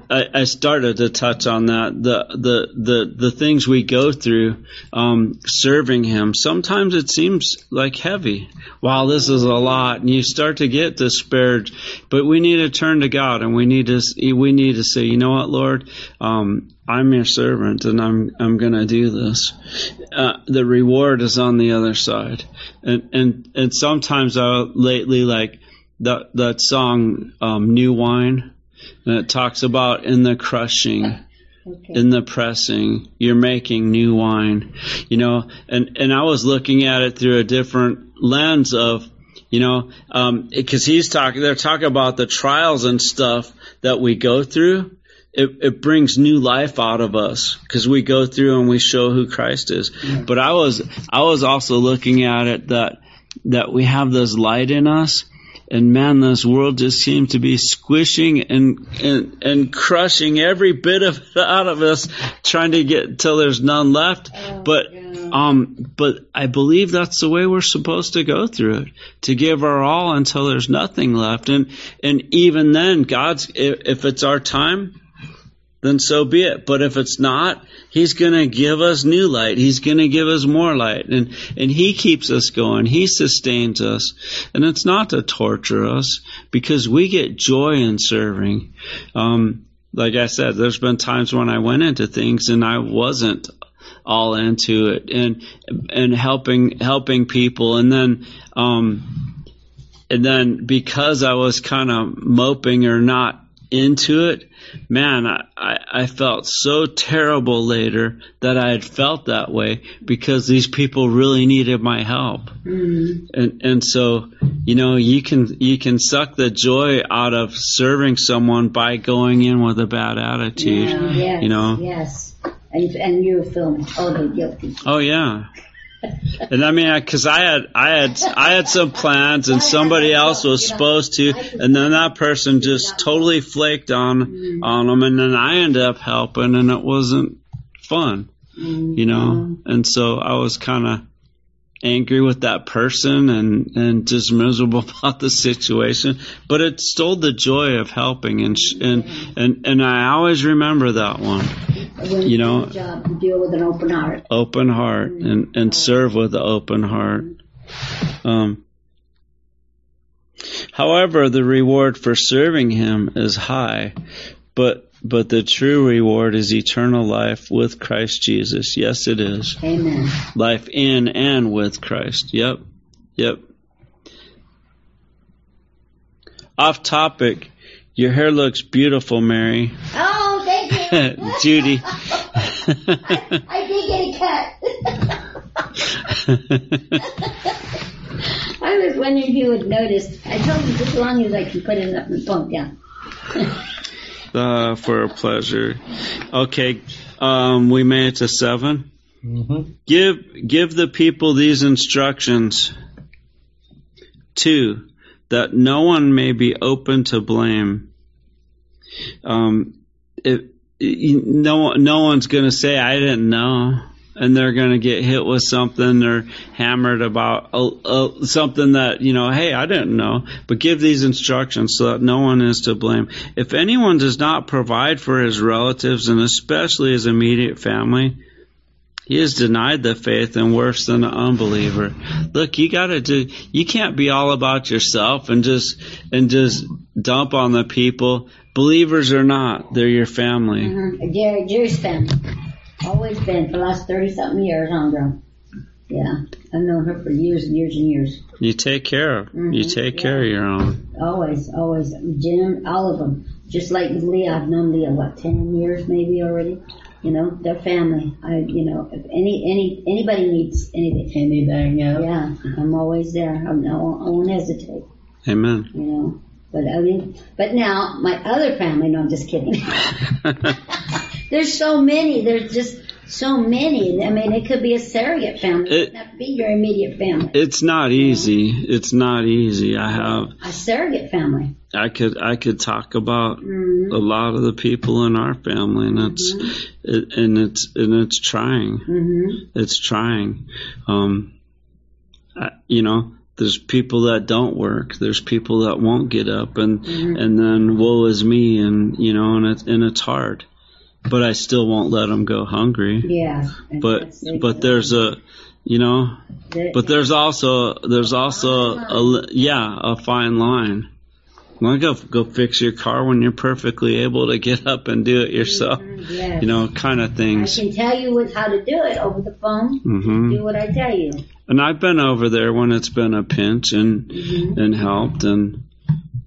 S2: I, started to touch on that. The the the the things we go through, um, serving Him. Sometimes it seems like heavy. Wow, this is a lot, and you start to get despaired. But we need to turn to God, and we need to we need to say, you know what, Lord, um, I'm your servant, and I'm I'm going to do this. Uh, the reward is on the other side, and and and sometimes I lately like that that song, um, "New Wine." And it talks about in the crushing,
S4: Okay.
S2: in the pressing, you're making new wine. You know, and, and I was looking at it through a different lens of, you know, um, cause he's talking, they're talking about the trials and stuff that we go through. It, it brings new life out of us because we go through and we show who Christ is. But I was, I was also looking at it that, that we have this light in us and man, this world just seems to be squishing and, and, and crushing every bit of it out of us, trying to get till there's none left. but, um, but I believe that's the way we're supposed to go through it, to give our all until there's nothing left. And, and even then, God's, if, if it's our time, then so be it. But if it's not, He's gonna give us new light. He's gonna give us more light. And, and He keeps us going. He sustains us. And it's not to torture us because we get joy in serving. Um, like I said, there's been times when I went into things and I wasn't all into it and and helping helping people and then um and then because I was kind of moping or not into it, man, I, I, felt so terrible later that I had felt that way because these people really needed my help.
S4: Mm-hmm.
S2: And and so, you know, you can you can suck the joy out of serving someone by going in with a bad attitude.
S4: Yeah, yes,
S2: you know.
S4: Yes. And, and you feeling totally guilty.
S2: Oh yeah. And I mean, because I had, I had, I had some plans, and somebody else was supposed to, and then that person just totally flaked on, on them, and then I ended up helping, and it wasn't fun, you know. And so I was kind of angry with that person, and and just miserable about the situation. But it stole the joy of helping, and sh- and and and I always remember that one.
S4: When
S2: You know-
S4: job, you deal with an open heart.
S2: open heart and, and serve with an open heart. Um, however, the reward for serving him is high, but but the true reward is eternal life with Christ Jesus. Yes, it is.
S4: Amen.
S2: Life in and with Christ. Yep. Yep. Off topic. Your hair looks beautiful, Mary.
S4: Oh, thank you.
S2: Judy.
S4: I, I did get a cut. I was wondering if you would notice. I told you as long as I can put it up in the pump down.
S2: uh, for a pleasure. Okay, um, we made it to 7
S1: Mm-hmm.
S2: Give give the people these instructions. Two, that no one may be open to blame. Um, it, it- no no one's going to say I didn't know, and they're going to get hit with something or hammered about uh, uh, something that you know. Hey, I didn't know. But give these instructions so that no one is to blame. If anyone does not provide for his relatives and especially his immediate family, he has denied the faith and worse than an unbeliever. Look, you gotta do, you can't be all about yourself and just, and just dump on the people. Believers or not, they're your family.
S4: Mhm. Jerry, Jerry's family. Always been for the last 30 something years, huh, girl? Yeah. I've known her for years and years and years.
S2: You take care of, you
S4: Mhm,
S2: take
S4: yeah.
S2: care of your own.
S4: Always, always. Jim, all of them. Just like with Leah, I've known Leah, what, 10 years maybe already? You know, they're family. I, you know, if any, any, anybody needs anything.
S6: Anything, yeah.
S4: Yeah, I'm always there. I'm, I won't, I won't hesitate,
S2: Amen.
S4: you know. But I mean, but now my other family, no, I'm just kidding. There's so many. There's just so many. I mean, it could be a surrogate family. It
S2: It-
S4: doesn't be your immediate family.
S2: it's not easy. It's not easy. I have,
S4: A surrogate family.
S2: I could, I could talk about
S4: Mm-hmm.
S2: a lot of the people in our family and it's, it, and it's, and it's trying.
S4: hmm
S2: it's trying. Um, I, you know, there's people that don't work. There's people that won't get up, and and then woe is me, and you know, and it's and it's hard. But I still won't let them go hungry.
S4: Yeah.
S2: But but there's a, you know, but there's also there's also a yeah a fine line. Well, go go fix your car when you're perfectly able to get up and do it yourself.
S4: yes.
S2: You know, kind of
S4: I
S2: things.
S4: can tell you what, how to do it over the phone.
S2: hmm
S4: Do what I tell you.
S2: And I've been over there when it's been a pinch and
S4: Mm-hmm.
S2: and helped and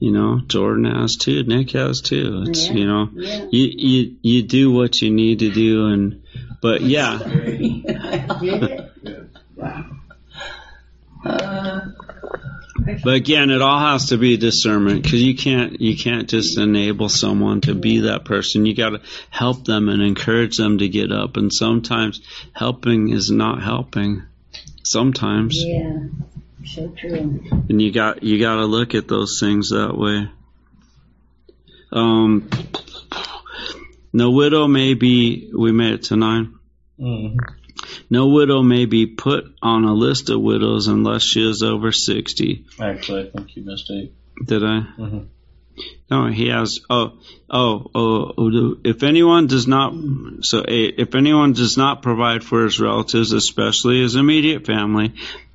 S2: you know Jordan has too, Nick has too. It's
S4: Yeah.
S2: you know
S4: Yeah.
S2: you you you do what you need to do and but yeah?
S6: Uh,
S2: but again it all has to be discernment because you can't you can't just enable someone to be that person you got to help them and encourage them to get up and sometimes helping is not helping sometimes
S4: Yeah. So true.
S2: and you got you got to look at those things that way. Um, no widow may be. We made it to nine.
S1: Mm-hmm.
S2: No widow may be put on a list of widows unless she is over sixty.
S1: Actually, I think you missed eight.
S2: Did I?
S1: Mhm.
S2: No, he has. Oh, oh, oh, oh. If anyone does not, so eight. If anyone does not provide for his relatives, especially his immediate family,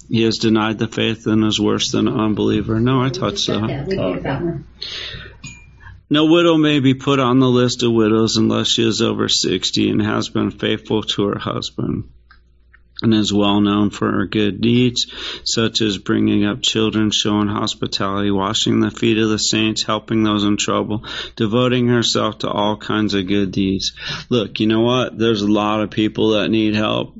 S2: he has denied the faith and is worse than an unbeliever. No, I touched
S4: We got
S2: that.
S4: that. We did that one.
S2: No widow may be put on the list of widows unless she is over 60 and has been faithful to her husband. And is well known for her good deeds, such as bringing up children, showing hospitality, washing the feet of the saints, helping those in trouble, devoting herself to all kinds of good deeds. Look, you know what? There's a lot of people that need help,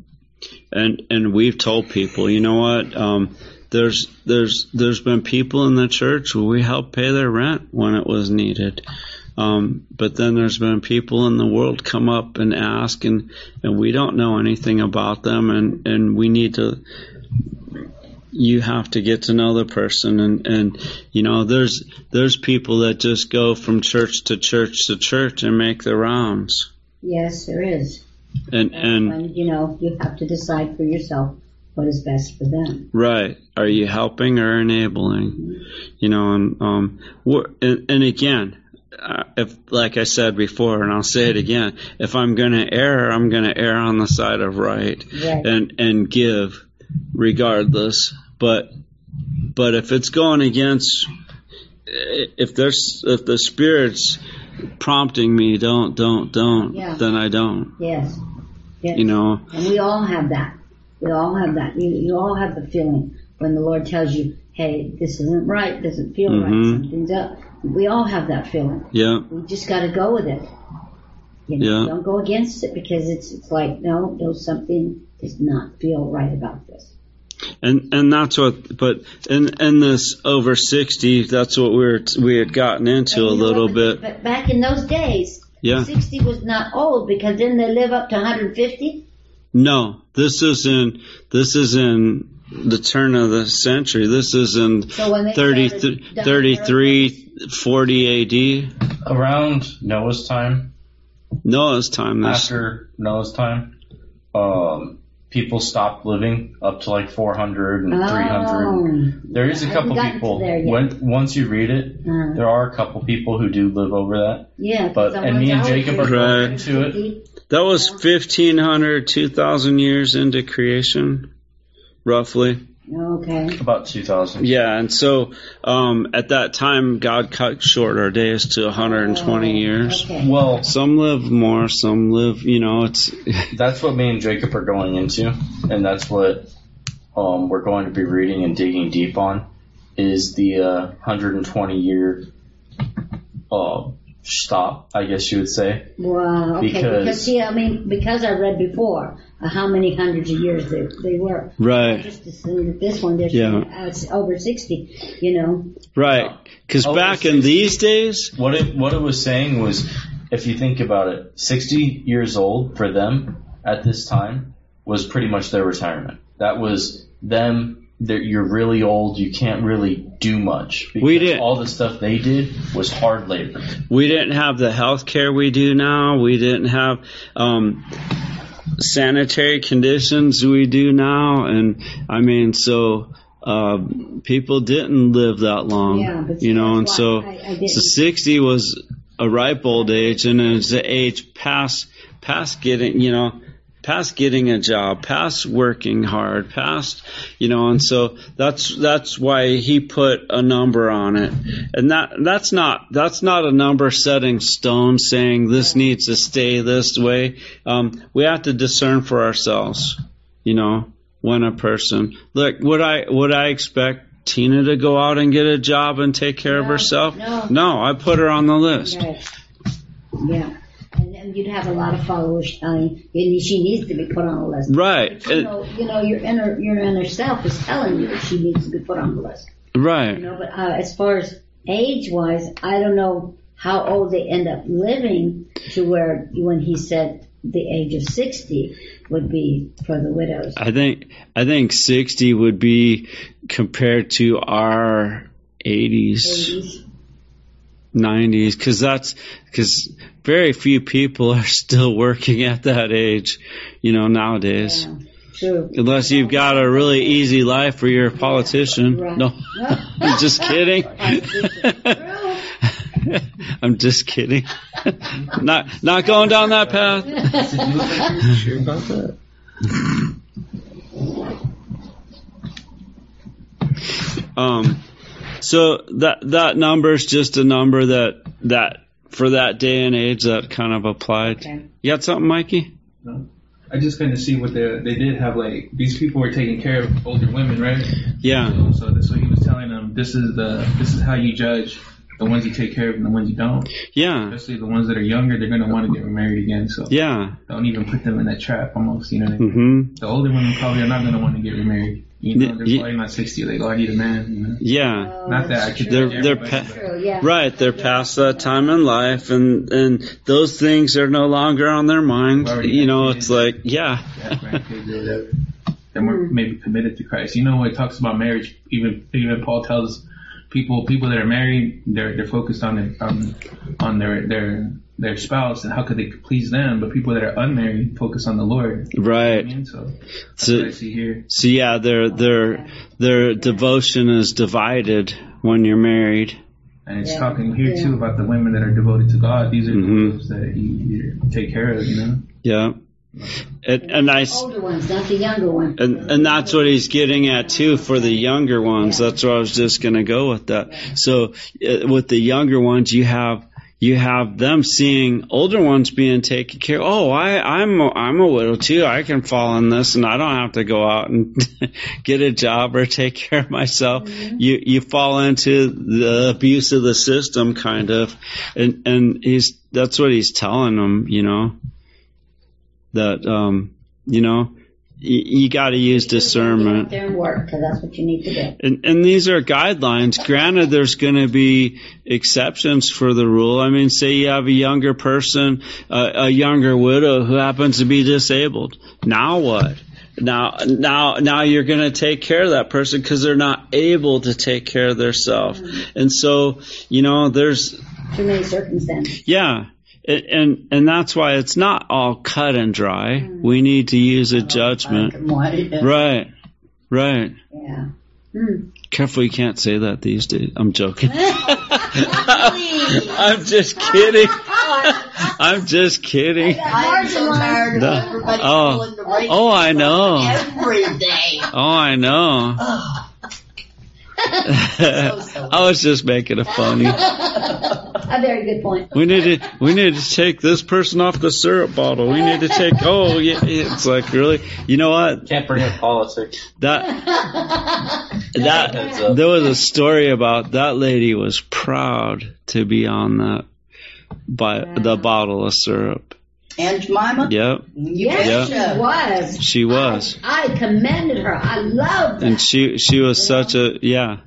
S2: and and we've told people, you know what? Um, there's there's there's been people in the church where we helped pay their rent when it was needed. Um, but then there's been people in the world come up and ask, and, and we don't know anything about them, and, and we need to. You have to get to know the person, and, and you know there's there's people that just go from church to church to church and make the rounds,
S4: Yes, there is.
S2: and and
S4: And, you know, you have to decide for yourself what is best for them.
S2: Right. Are you helping or enabling? You know, and um, and, and again, uh, if like I said before, and I'll say it again, if I'm going to err, I'm going to err on the side of right
S4: Right.
S2: and and give, regardless. But but if it's going against, if there's if the spirit's prompting me, don't don't don't,
S4: Yeah.
S2: then I don't.
S4: Yes. Yes.
S2: You know.
S4: And we all have that. We all have that. You, you all have the feeling when the Lord tells you, hey, this isn't right, doesn't feel right,
S2: Mhm.
S4: something's up. We all have that feeling.
S2: Yeah.
S4: We just got to go with it. You know,
S2: Yeah.
S4: don't go against it because it's it's like no, no, something does not feel right about this.
S2: And and that's what, but in in this over sixty, that's what we were we had gotten into a little bit.
S4: But back in those days,
S2: Yeah.
S4: 60 was not old because didn't they live up to 150?
S2: No, this is in this is in the turn of the century. This is in
S4: So when
S2: 30, 33, 40 A.D.
S1: Around Noah's time,
S2: Noah's time. This,
S1: after Noah's time, um, people stopped living up to like 400 and 300.
S4: Oh.
S1: There is a
S4: I
S1: couple people.
S4: to there yet.
S1: When, once you read it,
S4: Uh,
S1: there are a couple people who do live over that.
S4: Yeah,
S1: But and me and Jacob are
S4: reading
S2: Right.
S1: going into it.
S2: that was 1500, 2000 years into creation, roughly.
S4: Okay.
S1: About 2000.
S2: Yeah, and so um, at that time, God cut short our days to 120
S4: Oh,
S2: years.
S4: Okay.
S1: Well,
S2: Some live more, some live, you know, it's
S1: that's what me and Jacob are going into, and that's what um, we're going to be reading and digging deep on, is the uh, 120 year uh, stop, I guess you would say.
S4: Wow. Okay. Because,
S1: Because-
S4: see, I mean, because I read before how many hundreds of years they, they were.
S2: Right,
S4: just assumed that this one, there's
S2: Yeah.
S4: uh, it's over 60, you know.
S2: right. Because back in these days,
S1: What it what it was saying was, if you think about it, 60 years old for them at this time was pretty much their retirement. That was them. They're, you're really old. You can't really do much. Because
S2: We didn't-
S1: All the stuff they did was hard labor.
S2: we didn't have the health care we do now. We didn't have um, sanitary conditions we do now, and I mean, so uh, people didn't live that long,
S4: Yeah,
S2: you know, and so
S4: I- I
S2: so sixty was a ripe old age, and it's the age past past getting, you know. Past getting a job, past working hard, past, you know, and so that's that's why he put a number on it, and that that's not that's not a number setting stone saying this needs to stay this way. Um, we have to discern for ourselves, you know, when a person look would I would I expect Tina to go out and get a job and take care of herself?
S4: no. no.
S2: I put her on the list.
S4: Right. Yeah. And then you'd have a lot of followers telling you she needs to be put on the list.
S2: Right,
S4: But you know, you know, your inner your inner self is telling you that she needs to be put on the list.
S2: Right.
S4: You know, but uh, as far as age wise, I don't know how old they end up living to where when he said the age of sixty would be for the widows.
S2: I think I think sixty would be compared to our eighties.
S4: 80s.
S2: 90s because that's because very few people are still working at that age you know nowadays
S4: Yeah, true.
S2: unless you've got a really easy life or you're a politician
S4: Right.
S2: no i'm just kidding i'm just kidding not not going down that path
S5: sure about that?
S2: um so that that number is just a number that that for that day and age that kind of applied
S4: Okay.
S2: you got something mikey
S5: No. I just kind of see what they they did have like these people were taking care of older women, right?
S2: Yeah.
S5: So, so, this, so he was telling them this is the this is how you judge the ones you take care of and the ones you don't.
S2: Yeah.
S5: Especially the ones that are younger, they're gonna want to get remarried again. So
S2: Yeah.
S5: don't even put them in that trap. Almost, you know. What I mean?
S2: hmm
S5: The older women probably are not gonna want to get remarried. You know, they're
S2: Ye-
S5: probably not sixty. Like, oh, I need a man. You know?
S2: Yeah.
S4: Oh,
S5: Not that I could.
S2: They're- they're
S5: everybody,
S2: pa-
S4: yeah.
S2: Right. They're past that time in life, and and those things are no longer on their mind.
S5: Already
S2: You know,
S5: got
S2: it's like, yeah.
S5: yeah, grandkids or whatever. They're maybe committed to Christ. You know, when it talks about marriage, even even Paul tells people people that are married, they're they're focused on their um, on their their their spouse and how could they please them. But people that are unmarried focus on the Lord. You know what I
S2: Right.
S5: mean? So that's
S2: So-
S5: what I see here.
S2: So yeah, their their their devotion is divided when you're married.
S5: And it's
S4: Yeah.
S5: talking here
S4: Yeah.
S5: too about the women that are devoted to God. These are
S2: Mhm.
S5: those that you, you take care of, you know.
S2: Yeah. And, and I s-
S4: Older ones, not the younger ones.
S2: and and that's what he's getting at too for the younger ones. That's where I was just going to go with that. So uh, with the younger ones, you have you have them seeing older ones being taken care. Of. Oh, I I'm a, I'm a widow too. I can fall in this, and I don't have to go out and get a job or take care of myself. You you fall into the abuse of the system, kind of, and and he's that's what he's telling them. You know that um you know you, you got to use discernment.
S4: there and work, because that's what you need to do.
S2: And, and these are guidelines. Granted, there's going to be exceptions for the rule. I mean, say you have a younger person, uh, a younger widow who happens to be disabled. Now what? Now, now, now you're going to take care of that person because they're not able to take care of themselves. And so, you know, there's,
S4: Too many circumstances.
S2: yeah. And, and and that's why it's not all cut and dry. We need to use a judgment.
S6: Black and white.
S2: Right. Right.
S4: Yeah. Hmm.
S2: Careful, you can't say that these days. I'm joking. I'm just kidding. I'm just kidding.
S6: I am so tired of everybody
S2: Oh. Oh, I know.
S6: every day.
S2: Oh, I know.
S6: Ugh.
S2: I was just making a funny.
S4: A very good point.
S2: We need to we need to take this person off the syrup bottle. We need to take oh yeah it's like really you know what
S1: Can't bring up politics.
S2: that that there was a story about that lady was proud to be on that by the bottle of syrup.
S6: And Jemima,
S2: Yep,
S4: Yes,
S6: betcha.
S4: she was.
S2: she was.
S4: I commended her. I loved
S2: her.
S4: and
S2: she she was such a yeah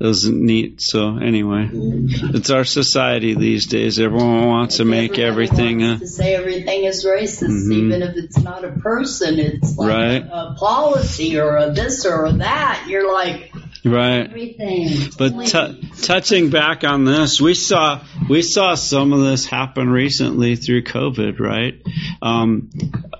S2: it was neat so anyway it's our society these days everyone wants to make
S6: Everybody
S2: everything uh,
S6: wants to say everything is racist,
S2: Mhm.
S6: even if it's not a person. It's like
S2: Right.
S6: a, a policy or a this or a that. You're like,
S2: right
S4: Everything.
S2: but t- touching back on this we saw we saw some of this happen recently through covid right um,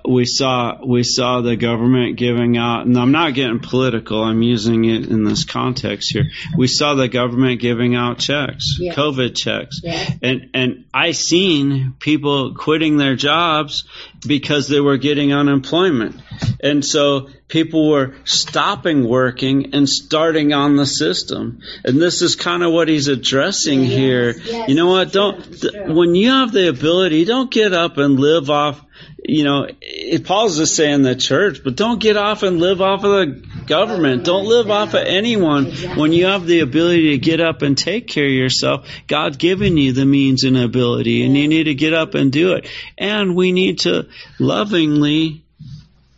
S2: we saw we saw the government giving out and i'm not getting political i'm using it in this context here we saw the government giving out checks
S4: Yeah.
S2: covid checks
S4: Yeah.
S2: and and I seen people quitting their jobs because they were getting unemployment, and so people were stopping working and starting on the system. And this is kind of what he's addressing
S4: Yes,
S2: here.
S4: yes,
S2: you know what? Don't th- when you have the ability, don't get up and live off. You know, it, Paul's just saying the church, but don't get off and live off of the government. Don't live off of anyone. When you have the ability to get up and take care of yourself, God's given you the means and ability, and you need to get up and do it. And we need to lovingly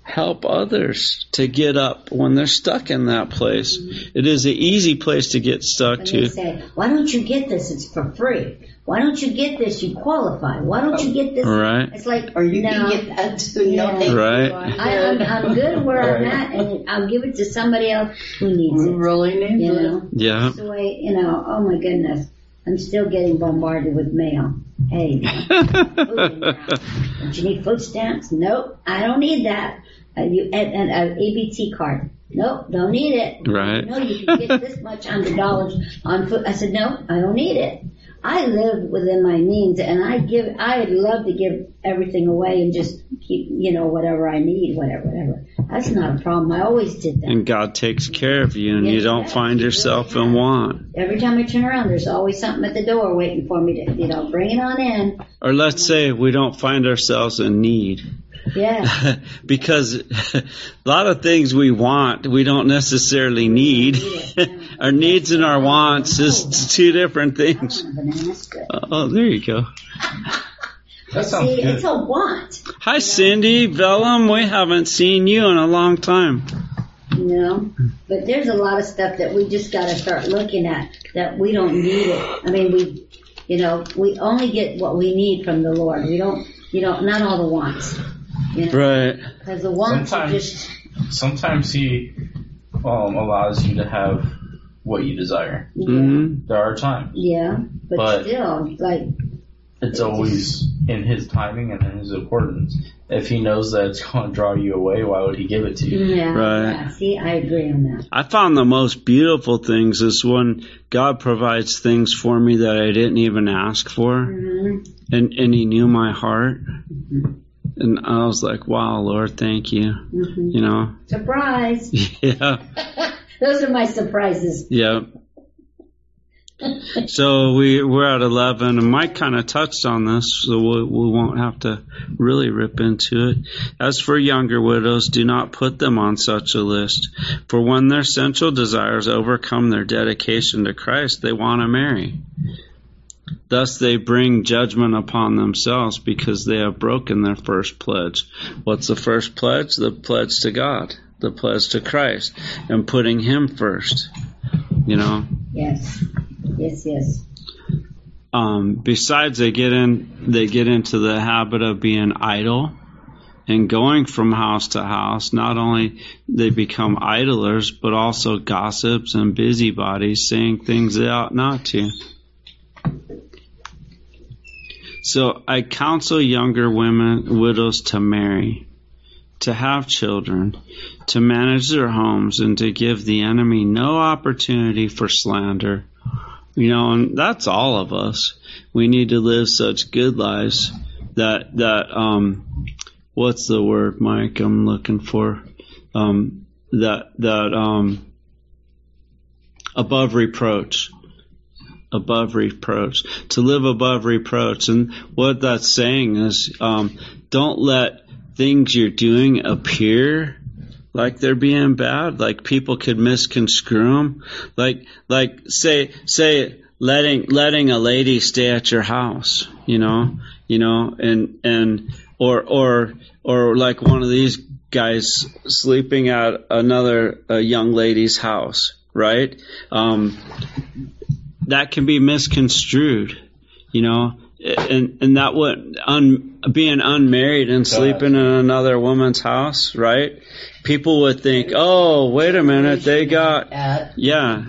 S2: help others to get up when they're stuck in that place. It is an easy place to get stuck
S4: And
S2: to.
S4: say, why don't you get this? It's for free. Why don't you get this? You qualify. Why don't you get this?
S2: Right.
S4: It's like,
S6: or you
S4: no.
S6: can get that too. No,
S4: Yeah.
S6: thank.
S2: Right.
S6: I'm
S4: I, I'm,
S6: good.
S4: I'm good where I'm at, and I'll give it to somebody else who needs
S6: We
S4: it.
S6: really need
S4: You
S6: it.
S4: know,
S2: Yeah.
S4: That's the way. You know, oh my goodness, I'm still getting bombarded with mail. Hey, food in your house. don't you need food stamps? Nope, I don't need that. Uh, you and, and an EBT card. Nope, don't need it.
S2: Right.
S4: No, you can get this much hundred dollars on food. I said, no, I don't need it. I live within my means, and I give. I'd love to give everything away and just keep, you know, whatever I need, whatever, whatever. That's not a problem. I always did that.
S2: And God takes care of you, and you don't
S4: yes,
S2: find yourself
S4: really
S2: in want.
S4: Every time I turn around, there's always something at the door waiting for me to, you know, bring it on in.
S2: Or let's say we don't find ourselves in need.
S4: Yeah.
S2: because a lot of things we want we don't necessarily need. our needs and our wants is two different things.
S4: want a banana split.
S2: Oh, there you go.
S1: That sounds
S4: See,
S1: good.
S4: it's a want.
S2: Hi, Cindy Vellum. We haven't seen you in a long time.
S4: No, but there's a lot of stuff that we just got to start looking at that we don't need it. I mean, we, you know, we only get what we need from the Lord. We don't, you know, not all the wants. You know,
S2: Right.
S4: because the wants are
S1: Sometimes-
S4: just
S1: Sometimes he um, allows you to have what you desire.
S4: yeah,
S2: hmm
S1: There are times.
S4: yeah, but,
S1: But-
S4: still, like
S1: It's always in his timing and in his importance. If he knows that it's going to draw you away, why would he give it to you?
S4: yeah,
S2: Right.
S4: yeah. See, I agree on that.
S2: I found the most beautiful things is when God provides things for me that I didn't even ask for,
S4: hmm
S2: and and He knew my heart, and I was like, "Wow, Lord, thank you."
S4: hmm
S2: You know,
S4: Surprise!
S2: yeah,
S4: Those are my surprises.
S2: yeah. So we we're at eleven, and Mike kind of touched on this, so we, we won't have to really rip into it. As for younger widows, do not put them on such a list, for when their sensual desires overcome their dedication to Christ, they want to marry. Thus, they bring judgment upon themselves because they have broken their first pledge. What's the first pledge? The pledge to God, the pledge to Christ, and putting Him first. You know.
S4: Yes, yes, yes.
S2: um, besides they get in they get into the habit of being idle and going from house to house not only they become idlers but also gossips and busybodies saying things they ought not to so i counsel younger women widows to marry to have children to manage their homes and to give the enemy no opportunity for slander you know, and that's all of us. We need to live such good lives that that um, what's the word, Mike? I'm looking for um, that that um, above reproach, above reproach, to live above reproach, and what that's saying is, um, don't let things you're doing appear like they're being bad, like people could misconstrue them. Like, like say, say, letting, letting a lady stay at your house, you know, you know, and, and, or, or, or like one of these guys sleeping at another young lady's house, right? Um, that can be misconstrued, you know, and and that would un, being unmarried and sleeping in another woman's house, right? People would think, oh, wait a minute, they got yeah,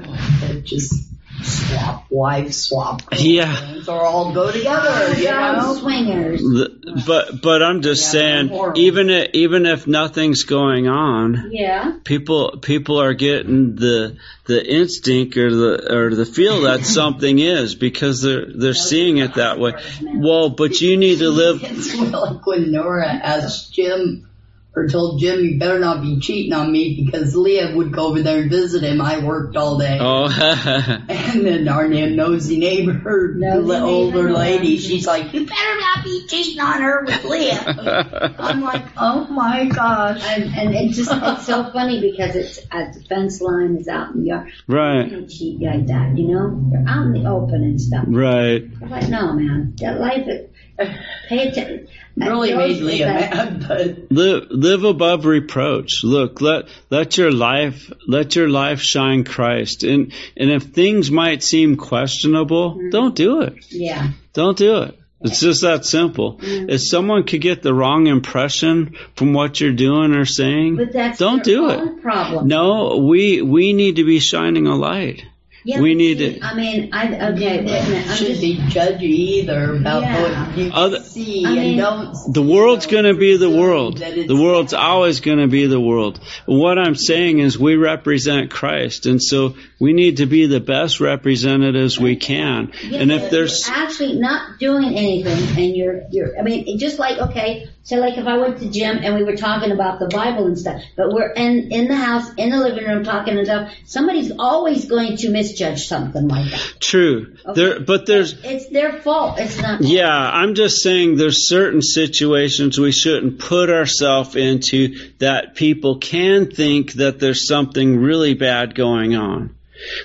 S6: just swap wives, swap
S2: Yeah.
S6: girlfriends, or all go together, you
S4: Young
S6: know?
S4: swingers.
S2: The- but but I'm just
S6: Yeah,
S2: saying, even if, even if nothing's going on,
S4: Yeah.
S2: people people are getting the the instinct or the or the feel that something is because they're they're seeing it that way. Well, but you need to live.
S6: It's like when Nora asked Jim, or told Jim, you better not be cheating on me because Leah would go over there and visit him. I worked all day.
S2: Oh,
S6: And then our name, nosy neighbor,
S4: Nosy
S6: the older
S4: neighbor,
S6: lady,
S4: yeah.
S6: she's like, you better not be cheating on her with Leah. I'm like, oh my gosh.
S4: And, and it just, it's so funny because it's, a the fence line is out in the yard. You
S2: right,
S4: don't cheat like that, you know? You're out in the open and stuff.
S2: right.
S4: I'm like, no, man. That life, is- pay attention.
S6: Really
S4: Those-
S6: made Leah mad, but
S2: Live live above reproach. Look, let let your life let your life shine Christ. And and if things might seem questionable, don't do it.
S4: Yeah.
S2: Don't do it. It's just that simple. If someone could get the wrong impression from what you're doing or saying, don't do it.
S4: problem.
S2: No, we we need to be shining a light.
S4: Yeah,
S2: we need
S4: see,
S2: to-
S4: I mean, I, okay, wait a minute. I'm
S6: shouldn't
S4: just,
S6: be judgy either about
S4: Yeah.
S6: what you
S2: Other-
S6: see
S4: I mean,
S6: and don't.
S2: The world's going to be the world. The world's
S6: bad.
S2: always going to be the world. What I'm saying is we represent Christ, and so we need to be the best representatives we can.
S4: Yeah,
S2: And if there's
S4: actually not doing anything, and you're you're. I mean, it just like okay, So like if I went to gym and we were talking about the Bible and stuff, but we're in, in the house, in the living room talking and stuff, somebody's always going to misjudge something like that.
S2: True.
S4: Okay.
S2: There, but there's
S4: It's their fault. It's not.
S2: Yeah, I'm just saying there's certain situations we shouldn't put ourselves into that people can think that there's something really bad going on.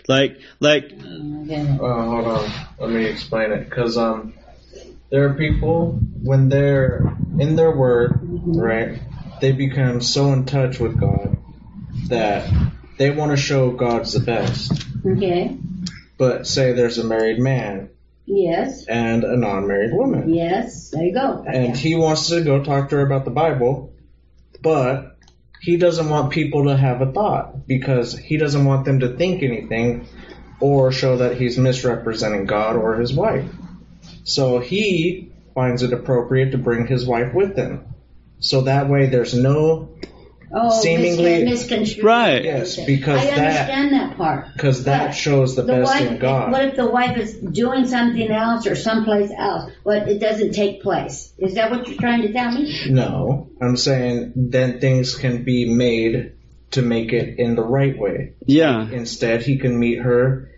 S2: Like, like,
S4: Okay.
S7: Uh, hold on, let me explain it. Cause um, there are people when they're in their word, right? They become so in touch with God that they want to show God's the best.
S4: Okay.
S7: But say there's a married man
S4: Yes.
S7: and a non-married woman,
S4: Yes. There you go.
S7: and he wants to go talk to her about the Bible, but he doesn't want people to have a thought because he doesn't want them to think anything or show that he's misrepresenting God or his wife. So he finds it appropriate to bring his wife with him. So that way there's no,
S4: Oh,
S7: Seemingly-
S4: misconstrued.
S2: Right.
S7: Yes, because
S4: I
S7: that-
S4: understand that part.
S7: because that shows the,
S4: The
S7: best
S4: wife,
S7: in God.
S4: what if the wife is doing something else or someplace else, but it doesn't take place? Is that what you're trying to tell me?
S7: No, I'm saying then things can be made to make it in the right way.
S2: yeah,
S7: Instead, he can meet her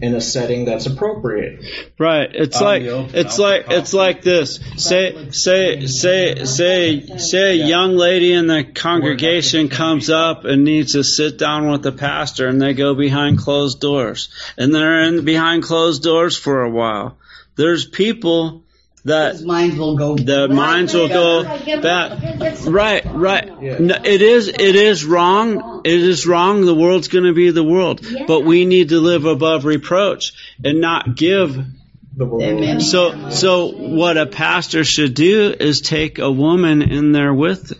S7: in a setting that's appropriate.
S2: right. It's like, it's like, it's like this. Say, say, say, say, say a young lady in the congregation comes up and needs to sit down with the pastor and they go behind closed doors and they're in behind closed doors for a while. There's people that
S6: His minds will go.
S2: the minds will go back. Right, right. No, it is, it is wrong. It is wrong. The world's going to be the world, but we need to live above reproach and not give.
S7: The world.
S6: Amen.
S2: So, so what a pastor should do is take a woman in there with,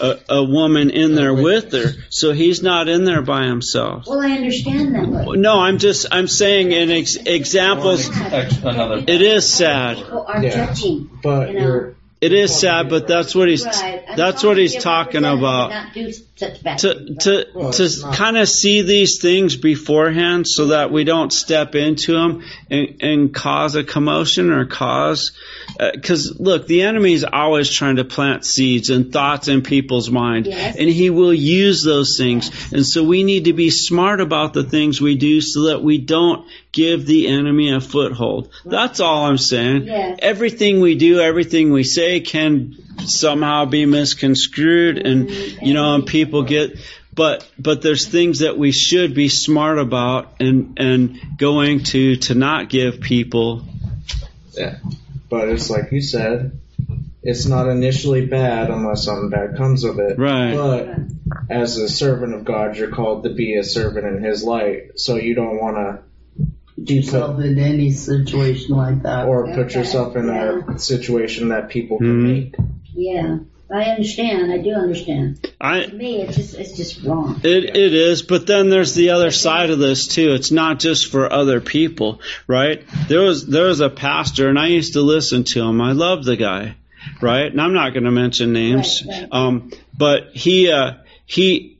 S2: a, a woman in there with her, so he's not in there by himself.
S4: Well, I understand that. but
S2: No, I'm just, I'm saying in ex- examples.
S1: Another.
S2: It is sad.
S4: People are
S7: Yeah.
S4: judging.
S7: But
S4: You know.
S7: you're
S2: It is sad, but that's what he's,
S4: Right.
S2: That's what he's talking about.
S4: and Not do such bad
S2: to to?
S7: Well,
S2: to kind of see these things beforehand so that we don't step into them and, and cause a commotion or cause uh, because look the enemy is always trying to plant seeds and thoughts in people's mind
S4: Yes.
S2: and he will use those things and so we need to be smart about the things we do so that we don't give the enemy a foothold that's all i'm saying
S4: Yes.
S2: everything we do everything we say can somehow be misconstrued and mm-hmm. you know and people get but but there's things that we should be smart about and and going to to not give people
S7: Yeah. But it's like you said, it's not initially bad unless something bad comes of it.
S2: Right.
S7: But as a servant of God, you're called to be a servant in His light. So you don't want to be
S6: yourself in any situation like that.
S7: or put
S4: Okay.
S7: yourself in a situation that people can
S2: Mhm.
S7: make.
S4: Yeah, I understand. I do understand.
S2: i
S4: To me, it's just it's just wrong.
S2: It, it is, but then there's the other side of this too. It's not just for other people, right? There was there was a pastor, and I used to listen to him. I love the guy, right? And I'm not going to mention names,
S4: Right, right.
S2: um, but he uh, he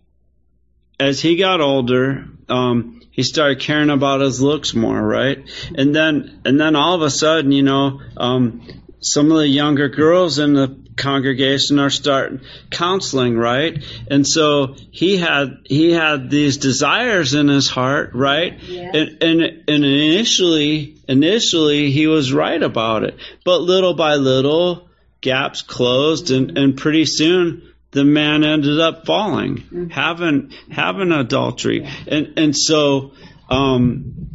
S2: as he got older, um, he started caring about his looks more, right? And then and then all of a sudden, you know, um, some of the younger girls in the congregation are starting counseling, right? And so he had he had these desires in his heart, right?
S4: Yeah.
S2: And and and initially initially he was right about it, but little by little gaps closed, and and pretty soon the man ended up falling, having having adultery, and and so. Um,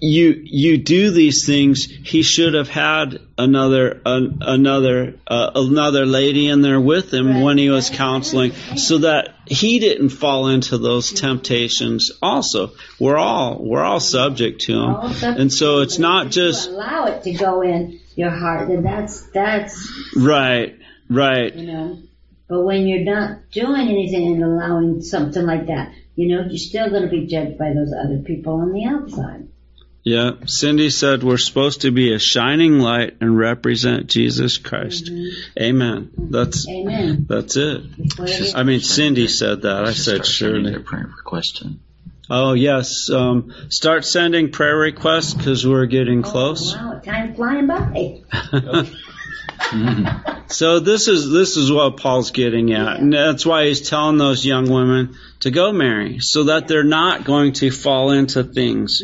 S2: you you do these things. He should have had another an, another uh, another lady in there with him
S4: Right.
S2: when he was counseling, so that he didn't fall into those temptations. Also, we're all we're all subject to them,
S4: subject
S2: and so it's not just
S4: allow it to go in your heart, then that's that's
S2: right, right.
S4: you know. But when you're not doing anything and allowing something like that, you know, you're still going to be judged by those other people on the outside.
S2: Yeah, Cindy said we're supposed to be a shining light and represent Jesus Christ. Amen. That's
S4: Amen.
S2: that's it.
S4: That's what it is.
S2: I mean, Cindy said that. I said
S3: start
S2: surely.
S3: their prayer request in.
S2: Oh yes. Um, start sending prayer requests because we're getting close.
S4: Oh, wow, time's flying by.
S3: Mhm.
S2: So this is this is what Paul's getting at, and that's why he's telling those young women to go marry, so that they're not going to fall into things.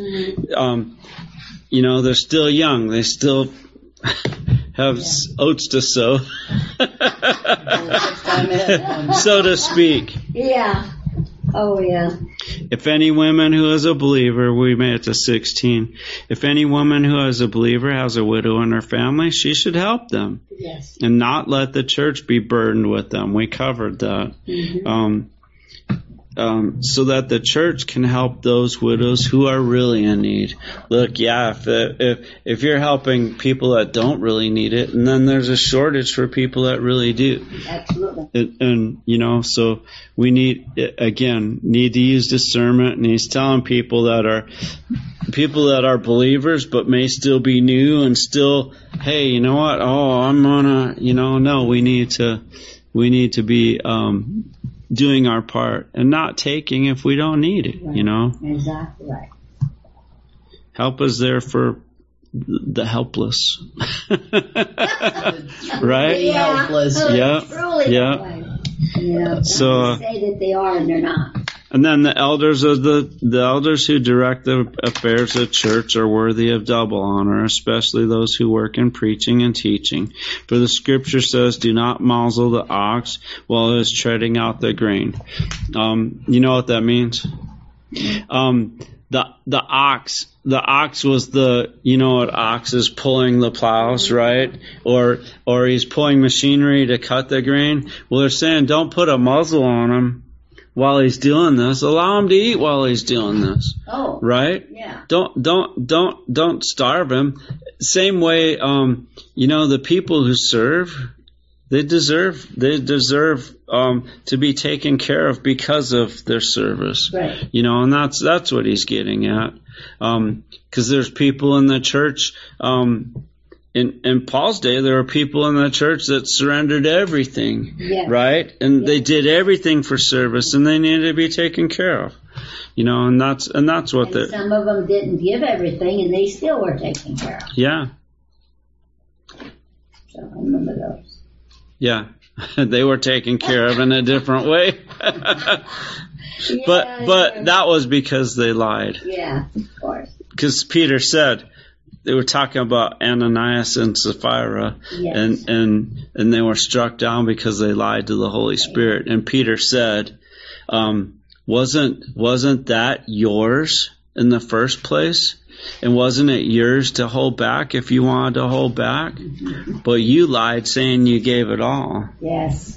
S2: Um, you know, they're still young; they still have s oats to sow,
S6: Next time ahead.
S2: so to speak.
S4: Yeah. Oh yeah.
S2: If any woman who is a believer, we made it to 16. If any woman who is a believer has a widow in her family, she should help them
S4: Yes.
S2: and not let the church be burdened with them. We covered that. Um, um, so that the church can help those widows who are really in need. Look, yeah, if, if if you're helping people that don't really need it, and then there's a shortage for people that really do.
S4: Absolutely.
S2: And, and you know, so we need again need to use discernment, and he's telling people that are people that are believers but may still be new and still, hey, you know what? Oh, I'm gonna, you know, no, we need to we need to be um, doing our part and not taking if we don't need it. You know,
S4: Exactly right.
S2: help is there for the helpless, right?
S6: Being helpless.
S2: Yeah.
S4: Truly.
S2: Yeah.
S4: that way. You know,
S2: So,
S4: say that they are and they're not.
S2: And then the elders of the the elders who direct the affairs of church are worthy of double honor, especially those who work in preaching and teaching. For the scripture says, "Do not muzzle the ox while it is treading out the grain." Um, you know what that means? Um, the the ox the ox was the you know what ox is pulling the plows right or or he's pulling machinery to cut the grain well they're saying don't put a muzzle on him while he's doing this allow him to eat while he's doing this
S4: Oh.
S2: right
S4: Yeah.
S2: don't don't don't don't starve him same way um you know the people who serve they deserve they deserve um to be taken care of because of their service
S4: Right.
S2: you know and that's that's what he's getting at um because there's people in the church um in in Paul's day there were people in the church that surrendered everything
S4: Yeah.
S2: right and they did everything for service and they needed to be taken care of you know and that's and that's what
S4: And
S2: the
S4: some of them didn't give everything and they still were taken care of.
S2: yeah
S4: So I remember those.
S2: yeah they were taken care of in a different way but
S4: Yeah,
S2: but
S4: yeah.
S2: that was because they lied
S4: Yeah, of course.
S2: because Peter said they were talking about Ananias and Sapphira,
S4: Yes.
S2: and and and they were struck down because they lied to the Holy Spirit. And Peter said, um, "Wasn't wasn't that yours in the first place? And wasn't it yours to hold back if you wanted to hold back? But you lied, saying you gave it all."
S4: Yes.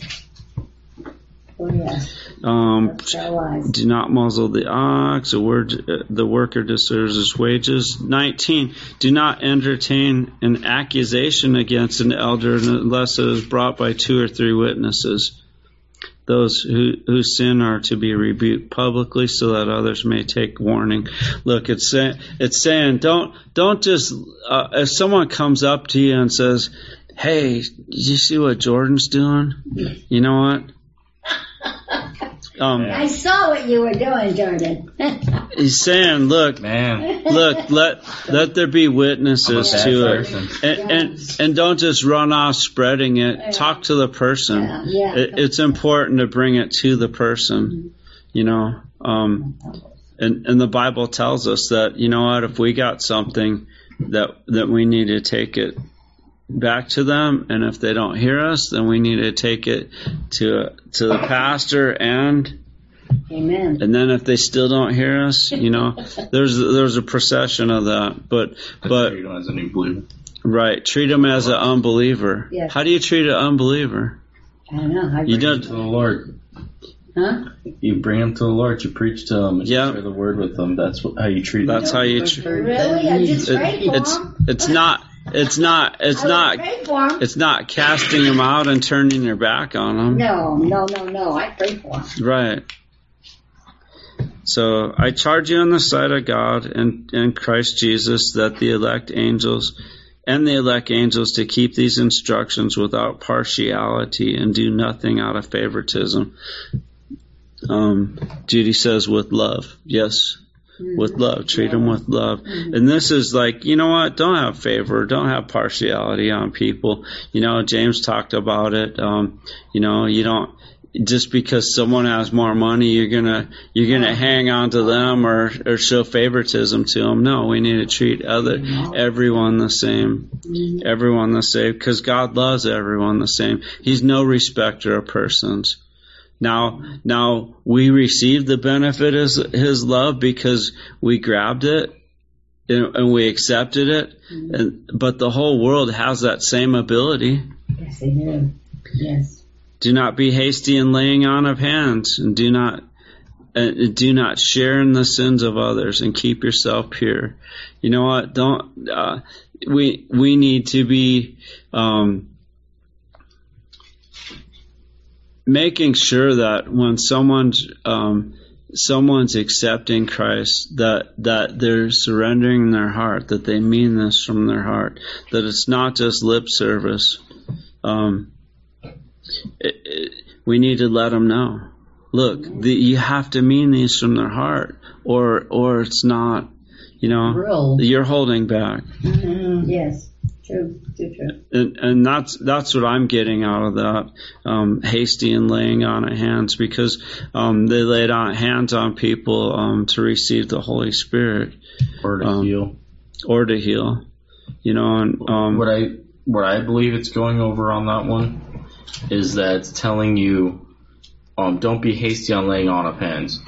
S4: Oh yes.
S2: Um,
S4: That's our lives.
S2: do not muzzle the ox. The word, uh, the worker deserves his wages. 19. Do not entertain an accusation against an elder unless it is brought by two or three witnesses. Those who, who sin are to be rebuked publicly so that others may take warning. Look, it's saying, it's saying don't, don't just, uh, if someone comes up to you and says, Hey, did you see what Jordan's doing? You know what? Um,
S4: I saw what you were doing, Jordan.
S2: He's saying, look,
S1: Man,
S2: look, let let there be witnesses
S1: I'm a bad
S2: to it, and, and and don't just run off spreading it. Talk to the person.
S4: Yeah, yeah.
S2: It, it's important to bring it to the person, you know. Um, and and the Bible tells us that you know what if we got something that that we need to take it back to them, and if they don't hear us, then we need to take it to to the pastor and
S4: Amen.
S2: and then if they still don't hear us, you know, there's there's a procession of that. But but
S1: you know, as a new believer.
S2: right, treat them as an unbeliever.
S4: Yeah.
S2: How do you treat an unbeliever?
S4: I don't know. How
S2: You
S1: To
S2: don't.
S1: the Lord,
S4: Huh?
S1: you bring them to the Lord. You preach to them. And
S2: Yeah.
S1: you share the word with them. That's what, how you treat Them.
S2: That's how you. Tr-
S4: Really? I just
S2: it-
S4: prayed
S2: it's it's not it's not it's not
S4: prayed for them.
S2: it's not casting them out and turning your back on them.
S4: No, no, no, no. I prayed for them.
S2: Right. So I charge you on the side of God and, and Christ Jesus that the elect angels and the elect angels to keep these instructions without partiality and do nothing out of favoritism. Um, Judy says with love. Yes. Mm-hmm. with love. Treat them with love. Mm-hmm. And this is like, you know what? Don't have favor. Don't have partiality on people. You know, James talked about it. Um, you know, you don't just because someone has more money, you're gonna you're gonna hang on to them or or show favoritism to them. No, we need to treat other mm-hmm. everyone the same, everyone the same, because God loves everyone the same. He's no respecter of persons. Now, now we received the benefit of his, love because we grabbed it and, and we accepted it. And, but the whole world has that same ability.
S4: Yes, they do. Yes.
S2: Do not be hasty in laying on of hands, and do not uh, do not share in the sins of others, and keep yourself pure. You know what? Don't uh, we we need to be um, making sure that when someone's um, someone's accepting Christ, that that they're surrendering their heart, that they mean this from their heart, that it's not just lip service. Um, it, it, we need to let them know. Look, the, you have to mean these from their heart, or or it's not. You know,
S6: Real.
S2: you're holding back,
S4: Mm-hmm. Yes. True. True. True.
S2: and and that's that's what I'm getting out of that um, hasty and laying on of hands because um, they laid on hands on people um, to receive the Holy Spirit
S1: or to
S2: Um,
S1: heal.
S2: or to heal. You know, and um,
S1: what I what I believe it's going over on that one is that it's telling you um, don't be hasty on laying on of hands.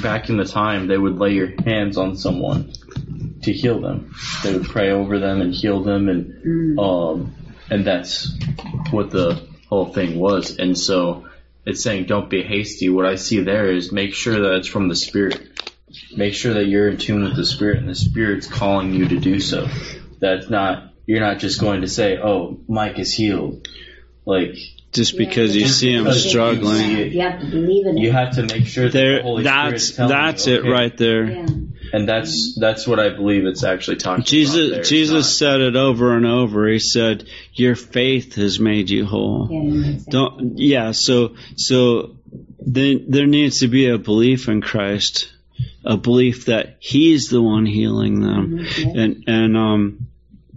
S1: Back in the time, they would lay your hands on someone to heal them. They would pray over them and heal them, and um, and that's what the whole thing was. And so it's saying don't be hasty. What I see there is make sure that it's from the Spirit. Make sure that you're in tune with the Spirit, and the Spirit's calling you to do so. That's not you're not just going to say, "Oh, Mike is healed." Like
S2: just because you see them
S1: because you
S2: struggling,
S1: see.
S4: You have to believe in it.
S1: you have to make sure that the Holy
S2: that's
S1: Spirit's telling
S2: that's
S1: you,
S2: it
S1: okay.
S2: right there.
S4: yeah.
S1: And that's that's what I believe it's actually talking about. there.
S2: Jesus
S1: It's
S2: Jesus said it over and over. He said, "Your faith has made you whole."
S4: Yeah, exactly.
S2: Don't yeah. So so then there needs to be a belief in Christ, a belief that He's the one healing them,
S4: Mhm,
S2: and and um.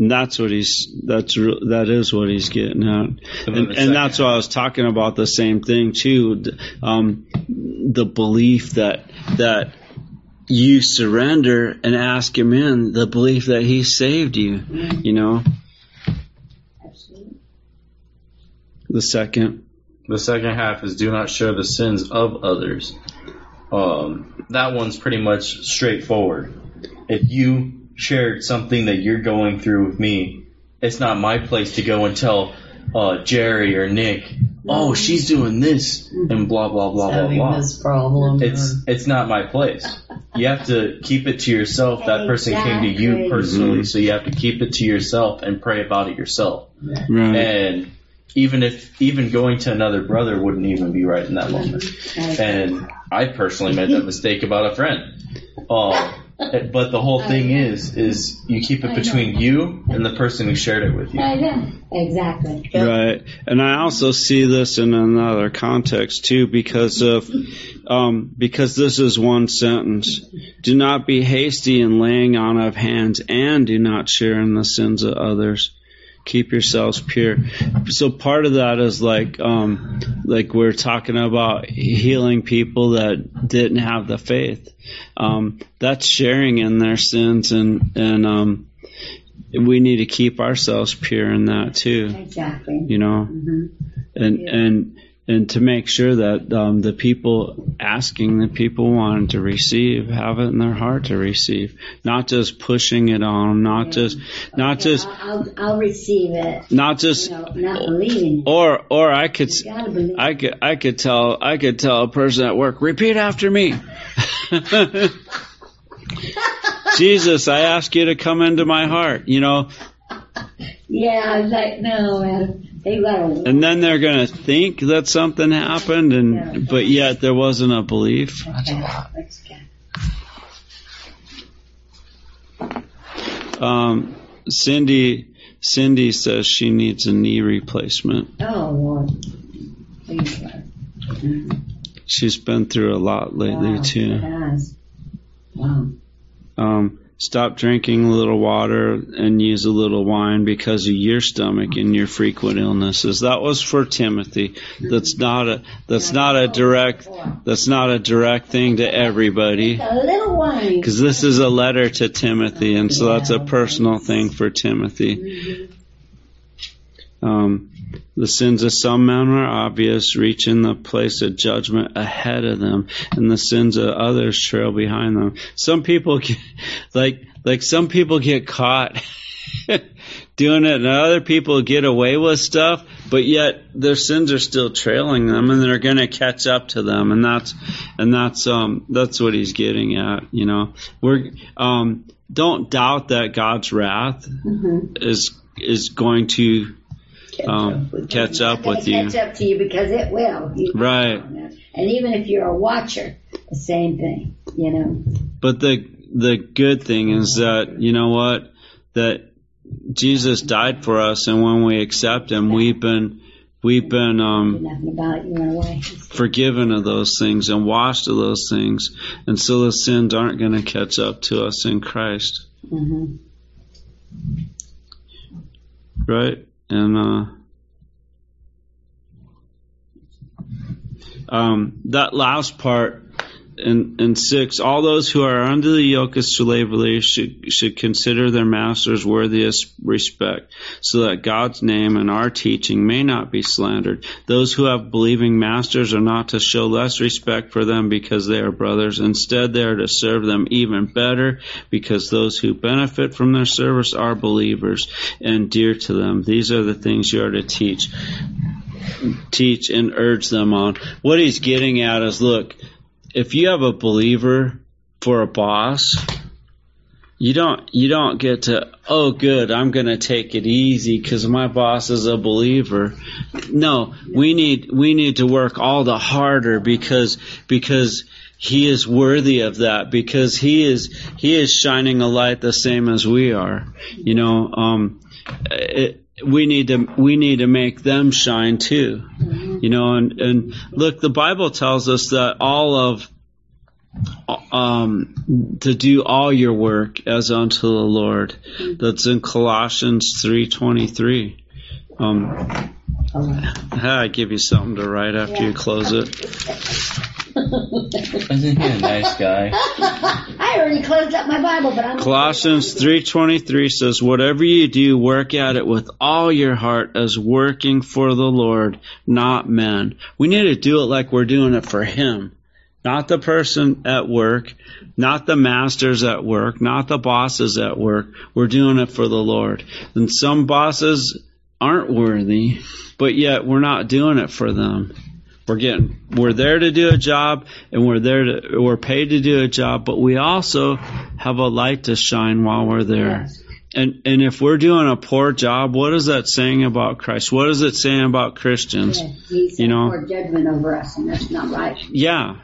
S2: That's what he's. That's that is what he's getting at,
S1: And
S2: and, that's
S1: second-
S2: why I was talking about the same thing too. Um, the belief that that you surrender and ask him in, the belief that he saved you. You know,
S4: Absolutely.
S2: the second.
S1: The second half is do not share the sins of others. Um, that one's pretty much straightforward. If you shared something that you're going through with me, it's not my place to go and tell uh, Jerry or Nick, oh, she's doing this and blah blah blah blah
S6: having
S1: blah.
S6: this problem.
S1: It's it's not my place. You have to keep it to yourself. That person came to you
S4: Exactly.
S1: personally, so you have to keep it to yourself and pray about it yourself.
S2: Right.
S1: And even if even going to another brother wouldn't even be right in that moment.
S4: Right.
S1: And I personally made that mistake about a friend. Uh, but the whole thing is, is you keep it between you and the person who shared it with you.
S4: I know. Exactly.
S2: Right. And I also see this in another context too because of um, because this is one sentence. Do not be hasty in laying on of hands and do not share in the sins of others. Keep yourselves pure. So part of that is like um, like we're talking about healing people that didn't have the faith. Um, that's sharing in their sins and and um, we need to keep ourselves pure in that too
S4: Exactly.
S2: you know,
S4: hmm
S2: and
S4: Yeah.
S2: and and to make sure that um, the people asking, the people wanting to receive, have it in their heart to receive, not just pushing it on them, not
S4: Yeah.
S2: just, not
S4: Okay,
S2: just,
S4: I'll, I'll, I'll receive it.
S2: not just,
S4: You know, not believing.
S2: or or I could.
S4: You gotta believe.
S2: I could I could tell I could tell a person at work repeat after me. Jesus, I ask you to come into my heart. You know,
S4: yeah, I was like, no, man. They gotta.
S2: and then they're gonna think that something happened, and but yet there wasn't a belief.
S4: Okay, let's go.
S2: Um, Cindy, Cindy says she needs a knee replacement.
S4: Oh Lord. Please.
S2: She's been through a lot lately
S4: Wow,
S2: too.
S4: it has. Wow.
S2: Um, stop drinking a little water and use a little wine because of your stomach and your frequent illnesses. That was for Timothy. That's not a that's not a direct that's not a direct thing to everybody
S4: A little wine.
S2: because this is a letter to Timothy, and so that's a personal thing for Timothy. Um, the sins of some men are obvious, reaching the place of judgment ahead of them, and the sins of others trail behind them. Some people get, like, like some people get caught doing it, and other people get away with stuff, but yet their sins are still trailing them, and they're going to catch up to them, and that's, and that's, um, that's what he's getting at. You know, we're, um, don't doubt that God's wrath
S4: Mm-hmm.
S2: is is going to
S6: Catch
S2: um,
S6: up with
S2: catch
S6: you.
S2: up with you.
S4: catch up to you because it will. You-
S2: Right.
S4: And even if you're a watcher, the same thing. You know.
S2: But the the good thing is that you know what that Jesus died for us, and when we accept Him, we've been we've been um,
S4: Nothing about it. You went away.
S2: forgiven of those things and washed of those things, and so the sins aren't going to catch up to us in Christ,
S4: hmm
S2: right? And uh, um, that last part in, in six, all those who are under the yoke of slavery should should consider their masters worthy of respect, so that God's name and our teaching may not be slandered. Those who have believing masters are not to show less respect for them because they are brothers. Instead, they are to serve them even better because those who benefit from their service are believers and dear to them. These are the things you are to teach teach and urge them on. What he's getting at is look, if you have a believer for a boss, you don't you don't get to oh good I'm to take it easy cuz my boss is a believer. No, we need we need to work all the harder because because he is worthy of that because he is he is shining a light the same as we are. You know, um it, we need to we need to make them shine too. You know, and and look, the Bible tells us that all of um, to do all your work as unto the Lord. That's in Colossians three twenty three. Um, I give you something to write after you close it.
S1: Isn't he a nice guy?
S4: I already closed up my Bible, but I'm
S2: Colossians 3:23 says whatever you do work at it with all your heart as working for the Lord not men. We need to do it like we're doing it for him. Not the person at work, not the masters at work, not the bosses at work. We're doing it for the Lord. And some bosses aren't worthy, but yet we're not doing it for them. We're getting we're there to do a job and we're there to we're paid to do a job, but we also have a light to shine while we're there.
S4: Yes.
S2: And and if we're doing a poor job, what is that saying about Christ? What is it saying about Christians?
S4: Yes,
S2: You know.
S4: judgment over us, and that's not right.
S2: Yeah.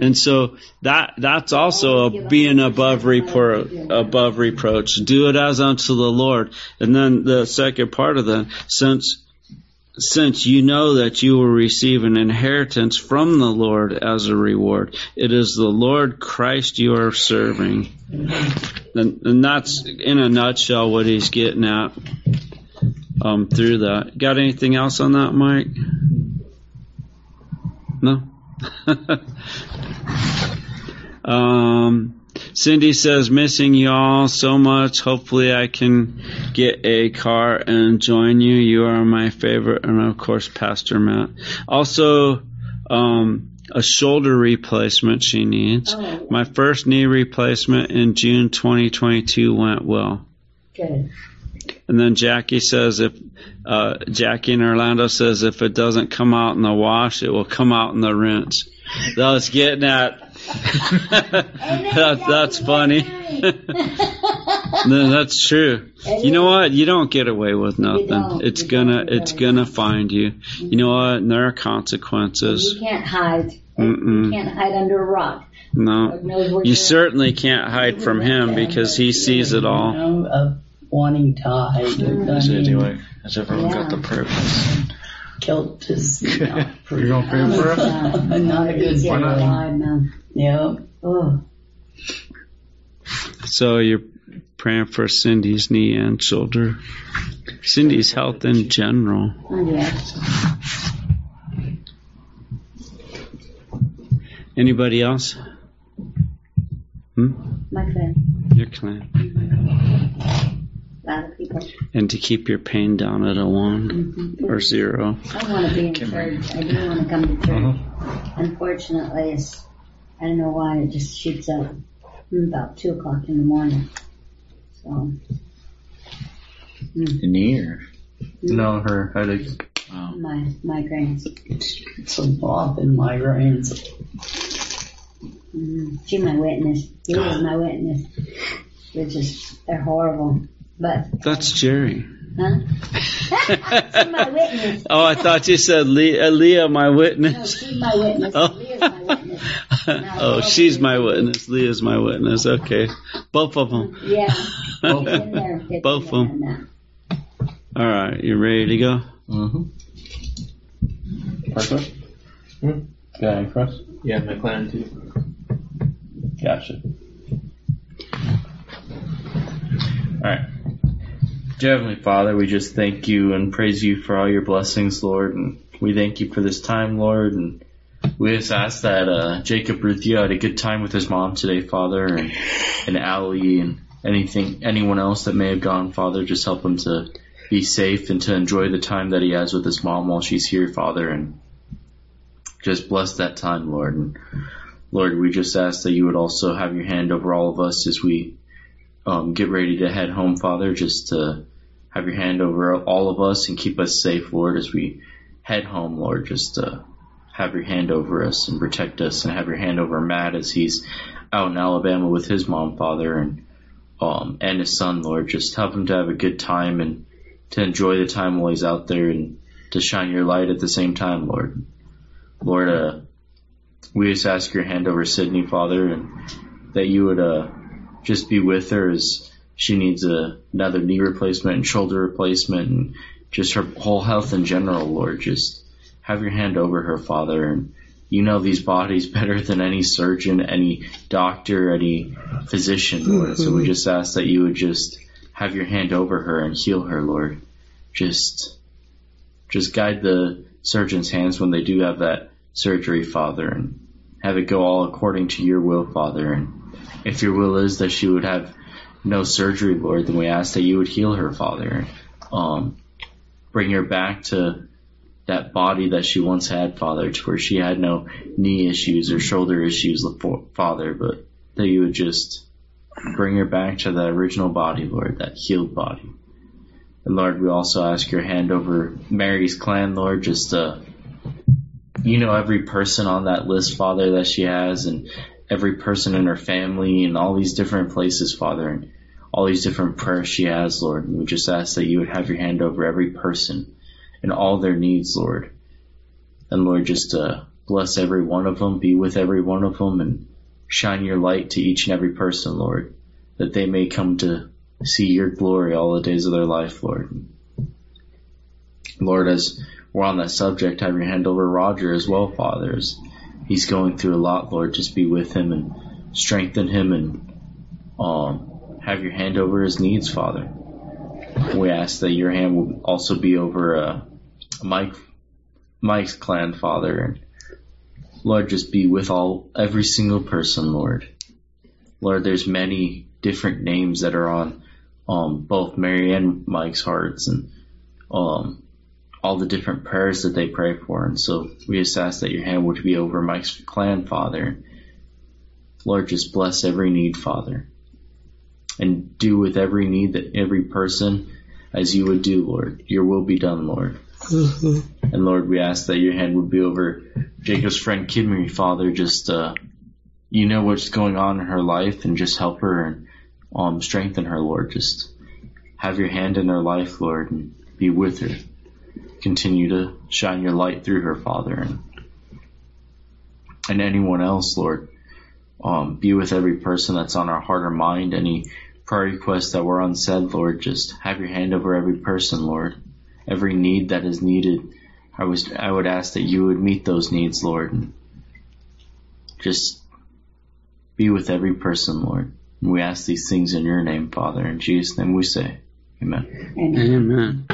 S2: And so that that's also a being above repro- above reproach. Do it as unto the Lord. And then the second part of that, since since you know that you will receive an inheritance from the Lord as a reward, it is the Lord Christ you are serving. And, and that's in a nutshell what he's getting at um, through that. Got anything else on that, Mike? No. um, Cindy says, missing y'all so much. Hopefully, I can get a car and join you. You are my favorite, and of course, Pastor Matt. Also, um, a shoulder replacement she needs.
S4: Oh.
S2: My first knee replacement in June 2022 went well.
S4: Good.
S2: And then Jackie says if uh, Jackie in Orlando says if it doesn't come out in the wash, it will come out in the rinse. That was getting at. that, that's funny. no, that's true. You know what? You don't get away with nothing. It's gonna it's gonna find you. You know what? And there are consequences.
S4: You
S2: consequences.
S4: can't hide.
S2: Mm-mm.
S4: You can't hide under a rock.
S2: No.
S4: Lord knows where
S2: You certainly can't hide from him because he sees it all.
S6: Know, of wanting to hide.
S1: So
S6: I mean,
S1: anyway, has everyone got the prayer points?
S6: Guilt is not,
S7: You gonna pray for it?
S6: not a good
S4: Easy to
S6: feeling. Yeah.
S4: Oh.
S2: So you're praying for Cindy's knee and shoulder. Cindy's health in general.
S4: Yeah.
S2: Anybody else? Hmm?
S4: My clan.
S2: Your clan.
S4: A lot of people.
S2: And to keep your pain down at a one mm-hmm. or zero.
S4: I don't want to be in church. I do want to come to church. Uh-huh. Unfortunately, it's, I don't know why it just shoots up about two o'clock in the morning. So, mm.
S3: The knee or?
S1: No, her headache.
S3: Oh.
S4: my migraines.
S6: It's a bop in migraines.
S4: Mm, she my witness. He is my witness. They're just, they're horrible. But,
S2: That's Jerry.
S4: huh? my witness.
S2: Oh, I thought you said Leah, Leah my
S4: No,
S2: witness.
S4: she's my witness.
S2: Oh.
S4: Leah's my witness.
S2: oh, she's my witness. Leah's my witness. Okay. Both of them.
S4: Yeah.
S2: Both
S4: It's in there. It's
S2: Both of them. All right. You ready to go?
S1: Mm-hmm. Perfect.
S5: Hmm?
S1: Got any for us?
S5: Yeah, my clan too.
S1: Gotcha. Alright. Dear Heavenly Father, we just thank you and praise you for all your blessings, Lord, and we thank you for this time, Lord, and we just ask that uh, Jacob Ruthia had a good time with his mom today, Father, and and Allie and anything anyone else that may have gone, Father, just help him to be safe and to enjoy the time that he has with his mom while she's here, Father, and just bless that time, Lord. And Lord, we just ask that you would also have your hand over all of us as we um, get ready to head home, Father, just to have your hand over all of us and keep us safe, Lord, as we head home, Lord, just to have your hand over us and protect us and have your hand over Matt as he's out in Alabama with his mom, Father, and um, and his son, Lord. Just help him to have a good time and to enjoy the time while he's out there and to shine your light at the same time, Lord. Lord, uh, we just ask your hand over Sydney, Father, and that you would uh, just be with her as she needs a, another knee replacement and shoulder replacement and just her whole health in general, Lord. Just have your hand over her, Father, and you know these bodies better than any surgeon, any doctor, any physician, Lord. So we just ask that you would just have your hand over her and heal her, Lord. Just, just guide the surgeon's hands when they do have that surgery, Father, and have it go all according to your will, Father. And if your will is that she would have no surgery, Lord, then we ask that you would heal her, Father. Um, bring her back to that body that she once had, Father, to where she had no knee issues or shoulder issues, Father, but that you would just bring her back to that original body, Lord, that healed body. And Lord, we also ask your hand over Mary's clan, Lord, just to, you know every person on that list, Father, that she has, and every person in her family, and all these different places, Father, and all these different prayers she has, Lord. And we just ask that you would have your hand over every person and all their needs, Lord. And Lord, just uh, bless every one of them, be with every one of them, and shine your light to each and every person, Lord, that they may come to see your glory all the days of their life, Lord. Lord, as we're on that subject, have your hand over Roger as well, Father. He's going through a lot, Lord. Just be with him and strengthen him and um, have your hand over his needs, Father. We ask that your hand will also be over uh, Mike, Mike's clan, Father, and Lord, just be with all every single person, Lord. Lord, there's many different names that are on um, both Mary and Mike's hearts, and um, all the different prayers that they pray for. And so we just ask that your hand would be over Mike's clan, Father. Lord, just bless every need, Father. And do with every need that every person as you would do, Lord. Your will be done, Lord. And Lord, we ask that your hand would be over Jacob's friend Kimmy, Father. Just, uh, you know what's going on in her life and just help her and um, strengthen her, Lord. Just have your hand in her life, Lord, and be with her continue to shine your light through her, Father, and and anyone else, Lord. Um, be with every person that's on our heart or mind. Any prayer requests that were unsaid, Lord, just have your hand over every person, Lord. Every need that is needed, I was I would ask that you would meet those needs, Lord, and just be with every person, Lord. We ask these things in your name, Father. In Jesus' name we say, Amen.
S4: And
S2: Amen.